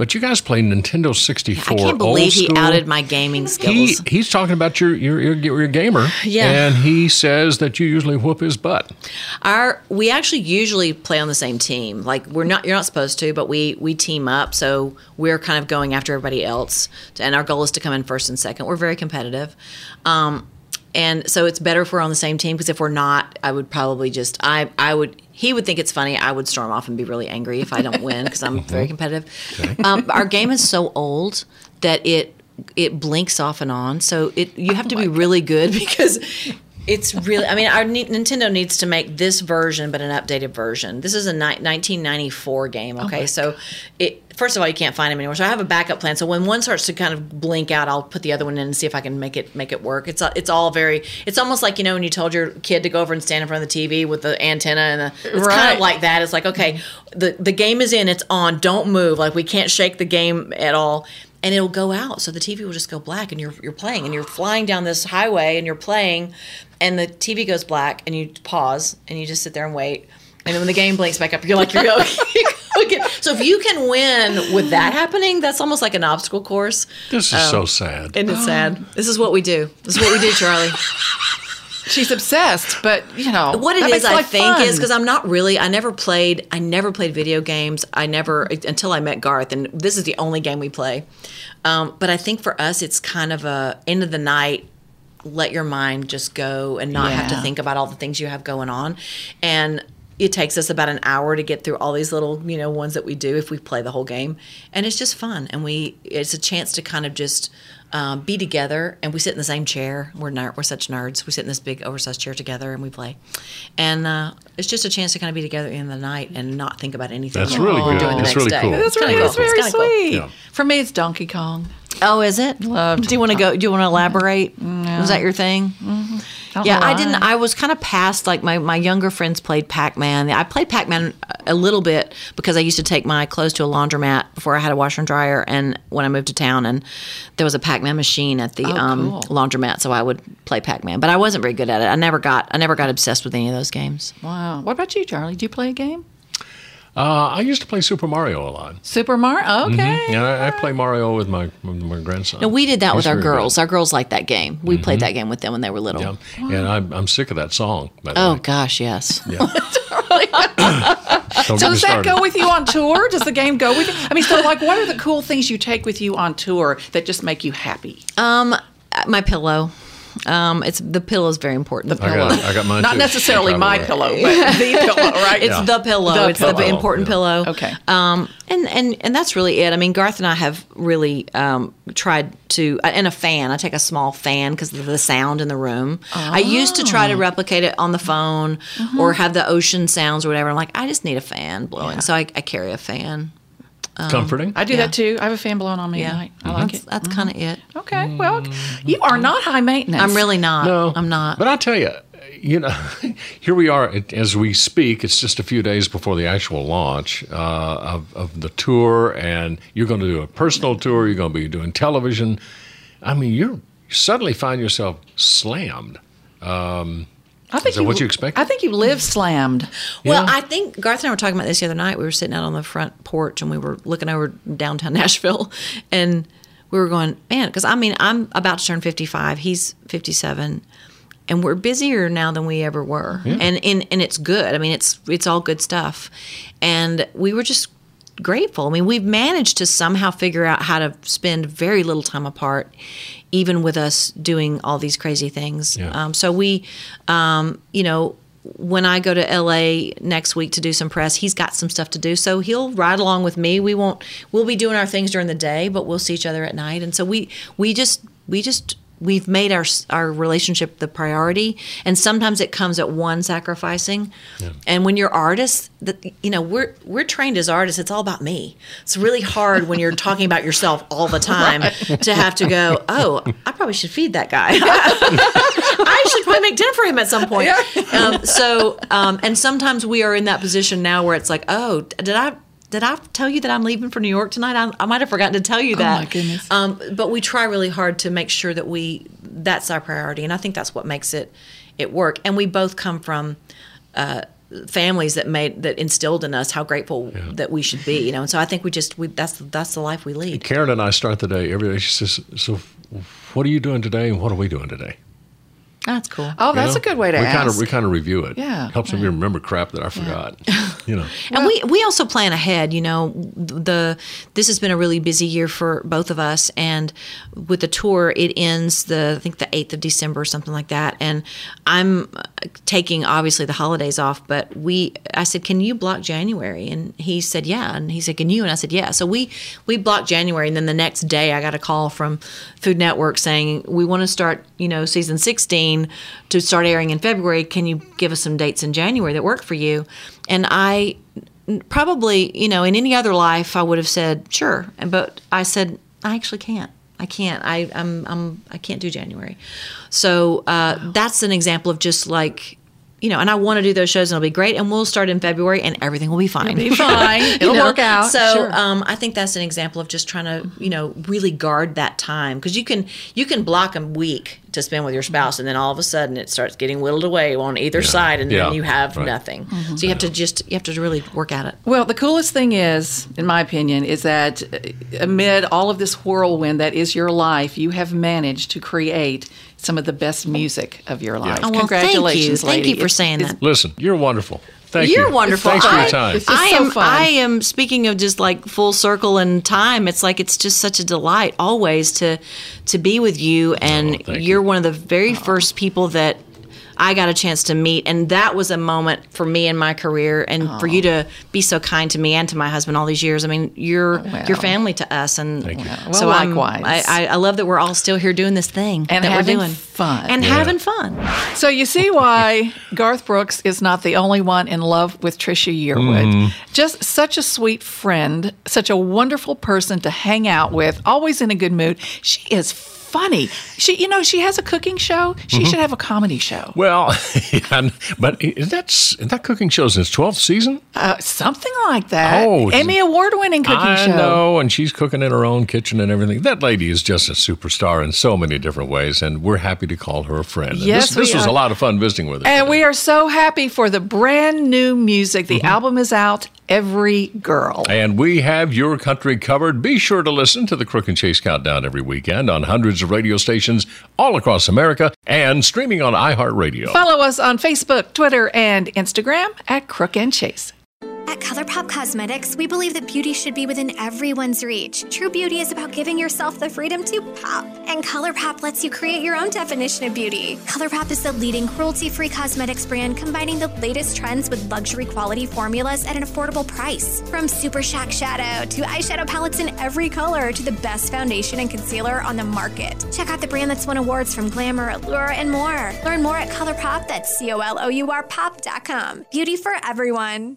Speaker 4: But you guys play Nintendo 64.
Speaker 6: I can't believe he outed my gaming skills.
Speaker 4: He, he's talking about your, your, your, your gamer.
Speaker 6: Yeah.
Speaker 4: And he says that you usually whoop his butt.
Speaker 6: Our we actually usually play on the same team. Like we're not you're not supposed to, but we we team up. So we're kind of going after everybody else, and our goal is to come in first and second. We're very competitive. Um, and so it's better if we're on the same team because if we're not, I would probably just I I would he would think it's funny. I would storm off and be really angry if I don't win because I'm very competitive. Um, our game is so old that it it blinks off and on. So it you have to be really good because it's really. I mean, our Nintendo needs to make this version, but an updated version. This is a ni- 1994 game.
Speaker 5: Oh
Speaker 6: Okay, so it. First of all, you can't find them anymore. So I have a backup plan. So when one starts to kind of blink out, I'll put the other one in and see if I can make it make it work. It's it's all very. It's almost like you know when you told your kid to go over and stand in front of the TV with the antenna and the. It's kind of like that. It's like okay, the the game is in. It's on. Don't move. Like we can't shake the game at all. And it'll go out, so the TV will just go black, and you're you're playing, and you're flying down this highway, and you're playing, and the TV goes black, and you pause, and you just sit there and wait, and then when the game blinks back up, you're like you're going. So if you can win with that happening, that's almost like an obstacle course.
Speaker 4: This is
Speaker 6: Um,
Speaker 4: so sad.
Speaker 6: And it's sad. This is what we do. This is what we do, Charlie.
Speaker 5: She's obsessed, but you know
Speaker 6: what it is, I think,
Speaker 5: fun.
Speaker 6: is because I'm not really. I never played. I never played video games. I never until I met Garth, and this is the only game we play. Um, but I think for us, it's kind of a end of the night. Let your mind just go and not have to think about all the things you have going on, and it takes us about an hour to get through all these little you know ones that we do if we play the whole game, and it's just fun. And we it's a chance to kind of just um, be together, and we sit in the same chair. We're ner- we're such nerds. We sit in this big oversized chair together, and we play. And uh, it's just a chance to kind of be together in the night and not think about anything.
Speaker 4: That's really
Speaker 6: we're
Speaker 4: good. That's really
Speaker 6: day.
Speaker 4: cool.
Speaker 5: That's
Speaker 6: It's
Speaker 5: really
Speaker 6: cool.
Speaker 5: that's very
Speaker 6: It's cool.
Speaker 5: sweet.
Speaker 4: Yeah.
Speaker 5: For me, it's Donkey Kong.
Speaker 6: Oh, is it?
Speaker 5: Loved.
Speaker 6: Do you want to go? Do you want to elaborate?
Speaker 5: Yeah.
Speaker 6: Was that your thing?
Speaker 5: Don't
Speaker 6: yeah, I didn't. I was kind of past like my my younger friends played Pac Man. I played Pac Man a little bit because I used to take my clothes to a laundromat before I had a washer and dryer, and when I moved to town, and there was a Pac Man machine at the
Speaker 5: Oh,
Speaker 6: um,
Speaker 5: cool.
Speaker 6: laundromat, so I would play Pac Man. But I wasn't very good at it. I never got I never got obsessed with any of those games.
Speaker 5: Wow. What about you, Charlie? Do you play a game?
Speaker 4: Uh, I used to play Super Mario a lot.
Speaker 5: Super Mario. Okay.
Speaker 4: Mhm. Yeah, I, I play Mario with my with my grandson.
Speaker 6: No, we did that
Speaker 4: He's
Speaker 6: with our
Speaker 4: very good.
Speaker 6: girls. Our girls liked that game. We played that game with them when they were little.
Speaker 4: Yeah, and I'm, I'm sick of that song. By the
Speaker 6: Oh
Speaker 4: way.
Speaker 6: gosh, yes.
Speaker 4: Yeah.
Speaker 5: So does that go with you on tour? Does the game go with you? I mean, so like, what are the cool things you take with you on tour that just make you happy?
Speaker 6: Um, my pillow. Um, it's the pillow is very important. The
Speaker 4: I got. I got mine
Speaker 5: Not
Speaker 4: too.
Speaker 5: necessarily my
Speaker 4: way.
Speaker 5: pillow, but the pillow, right?
Speaker 6: It's
Speaker 4: Yeah.
Speaker 6: the pillow.
Speaker 5: The
Speaker 6: it's
Speaker 5: pillow.
Speaker 6: the important
Speaker 4: Yeah.
Speaker 6: pillow.
Speaker 5: Okay.
Speaker 6: Um, and and and that's really it. I mean, Garth and I have really um, tried to, and a fan. I take a small fan because of the sound in the room. I used to try to replicate it on the phone or have the ocean sounds or whatever. I'm like, I just need a fan blowing, so I, I carry a fan.
Speaker 4: Comforting.
Speaker 5: I do
Speaker 6: Yeah.
Speaker 5: that too. I have a fan blowing on me at night. I like
Speaker 6: that's,
Speaker 5: it.
Speaker 6: that's kind of it.
Speaker 5: Okay. Well, you are not high maintenance.
Speaker 6: I'm really not.
Speaker 4: No,
Speaker 6: I'm not.
Speaker 4: But I tell you, you know, here we are as we speak. It's just a few days before the actual launch uh, of, of the tour, and you're going to do a personal tour. You're going to be doing television. I mean, you're you suddenly find yourself slammed. Um,
Speaker 5: I think
Speaker 4: is that what you expected?
Speaker 5: I think you live slammed.
Speaker 6: Well, I think Garth and I were talking about this the other night. We were sitting out on the front porch and we were looking over downtown Nashville, and we were going, man, because I mean, I'm about to turn 55. He's 57, and we're busier now than we ever were, and and and it's good. I mean, it's it's all good stuff, and we were just grateful. I mean, we've managed to somehow figure out how to spend very little time apart, even with us doing all these crazy things.
Speaker 4: Yeah.
Speaker 6: Um, so we, um, you know, when I go to LA next week to do some press, he's got some stuff to do. So he'll ride along with me. We won't. We'll be doing our things during the day, but we'll see each other at night. And so we we just we just we've made our our relationship the priority. And sometimes it comes at one sacrificing. And when you're artists, that you know we're we're trained as artists. It's all about me. It's really hard when you're talking about yourself all the time to have to go. Oh, I probably should feed that guy. I should probably make dinner for him at some point. Um, so, um, and sometimes we are in that position now where it's like, oh, did I? Did I tell you that I'm leaving for New York tonight? I, I might have forgotten to tell you that.
Speaker 5: Oh my goodness.
Speaker 6: Um, but we try really hard to make sure that we that's our priority, and I think that's what makes it it work. And we both come from uh, families that made that instilled in us how grateful that we should be. You know, and so I think we just we that's that's the life we lead.
Speaker 4: Karen and I start the day every day. She says, "So, what are you doing today, and what are we doing today?"
Speaker 6: That's cool.
Speaker 5: Oh,
Speaker 4: You
Speaker 5: that's
Speaker 4: know?
Speaker 5: a good way to
Speaker 4: we
Speaker 5: ask.
Speaker 4: Kind of, we kind of review it.
Speaker 5: Yeah,
Speaker 4: helps me remember crap that I forgot. you know.
Speaker 6: And we we also plan ahead. You know, the this has been a really busy year for both of us, and with the tour, it ends the I think the eighth of December or something like that. And I'm taking obviously the holidays off, but we I said, "Can you block January?" And he said, "Yeah." And he said, "Can you?" And I said, "Yeah." So we we blocked January, and then the next day I got a call from Food Network saying, "We want to start, you know, season 16 to start airing in February. Can you give us some dates in January that work for you?" And I probably, you know, in any other life I would have said, "Sure." But I said, "I actually can't." I can't. I I'm, I'm I can't do January. So uh, that's an example of just like you know, and I want to do those shows and it'll be great. And we'll start in February and everything will be fine.
Speaker 5: It'll be fine. It'll work out.
Speaker 6: So
Speaker 5: Sure.
Speaker 6: um, I think that's an example of just trying to, you know, really guard that time because you can you can block a week to spend with your spouse and then all of a sudden it starts getting whittled away on either side and
Speaker 5: Yeah.
Speaker 6: then you have
Speaker 5: Right.
Speaker 6: nothing.
Speaker 5: Mhm.
Speaker 6: So you have to just you have to really work at it.
Speaker 5: Well, the coolest thing is, in my opinion, is that uh, amid all of this whirlwind that is your life, you have managed to create some of the best music of your life.
Speaker 6: Oh, well, thank you.
Speaker 5: Congratulations,
Speaker 6: Thank you for saying
Speaker 5: it's-
Speaker 6: that.
Speaker 4: Listen, you're wonderful. Thank you.
Speaker 6: You're wonderful.
Speaker 4: Thanks for your
Speaker 6: I-
Speaker 4: time.
Speaker 6: I am. I am. Speaking of just like full circle and time, it's like it's just such a delight always to to be with you, oh, and you're one of the very first people that. I got a chance to meet, and that was a moment for me in my career, and for you to be so kind to me and to my husband all these years. I mean, you're you're family to us, and
Speaker 5: Well,
Speaker 6: so I'm-
Speaker 5: likewise.
Speaker 6: I, I, I love that we're all still here doing this thing
Speaker 5: And
Speaker 6: that
Speaker 5: having
Speaker 6: we're doing
Speaker 5: fun.
Speaker 6: and
Speaker 5: Yeah.
Speaker 6: having fun.
Speaker 5: So you see why Garth Brooks is not the only one in love with Trisha Yearwood.
Speaker 4: Mm.
Speaker 5: Just such a sweet friend, such a wonderful person to hang out with, always in a good mood. She is funny. She, you know, she has a cooking show. She
Speaker 4: Mhm.
Speaker 5: should have a comedy show.
Speaker 4: Well, yeah, but that is that cooking show's in its twelfth season?
Speaker 5: Uh, something like that.
Speaker 4: Oh,
Speaker 5: Emmy award winning cooking
Speaker 4: I
Speaker 5: show.
Speaker 4: know, and she's cooking in her own kitchen and everything. That lady is just a superstar in so many different ways, and we're happy to call her a friend. And
Speaker 5: Yes,
Speaker 4: this, this was a lot of fun visiting with her.
Speaker 5: And we are so happy for the brand new music. The album is out. Every girl.
Speaker 4: And we have your country covered. Be sure to listen to the Crook and Chase Countdown every weekend on hundreds of radio stations all across America and streaming on iHeartRadio.
Speaker 5: Follow us on Facebook, Twitter, and Instagram at Crook and Chase.
Speaker 19: At ColourPop Cosmetics, we believe that beauty should be within everyone's reach. True beauty is about giving yourself the freedom to pop, and ColourPop lets you create your own definition of beauty. ColourPop is the leading cruelty-free cosmetics brand combining the latest trends with luxury quality formulas at an affordable price. From Super Shock Shadow to eyeshadow palettes in every color to the best foundation and concealer on the market. Check out the brand that's won awards from Glamour, Allure, and more. Learn more at ColourPop. That's C-O-L-O-U-R pop.com. Beauty for everyone.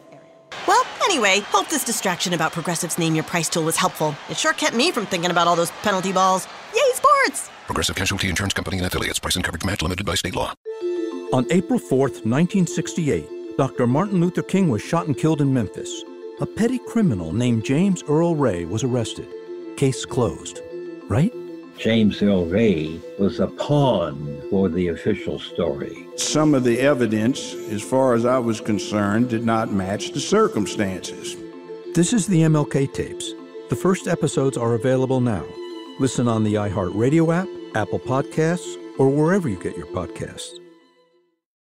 Speaker 20: Well, anyway, hope this distraction about Progressive's Name Your Price tool was helpful. It sure kept me from thinking about all those penalty balls. Yay, sports!
Speaker 21: Progressive Casualty Insurance Company and affiliates. Price and coverage match limited by state law.
Speaker 17: On April 4th, 1968, Dr. Martin Luther King was shot and killed in Memphis. A petty criminal named James Earl Ray was arrested. Case closed. Right?
Speaker 22: James Earl Ray was a pawn for the official story.
Speaker 23: Some of the evidence, as far as I was concerned, did not match the circumstances.
Speaker 17: This is the MLK tapes. The first episodes are available now. Listen on the iHeartRadio app, Apple Podcasts, or wherever you get your podcasts.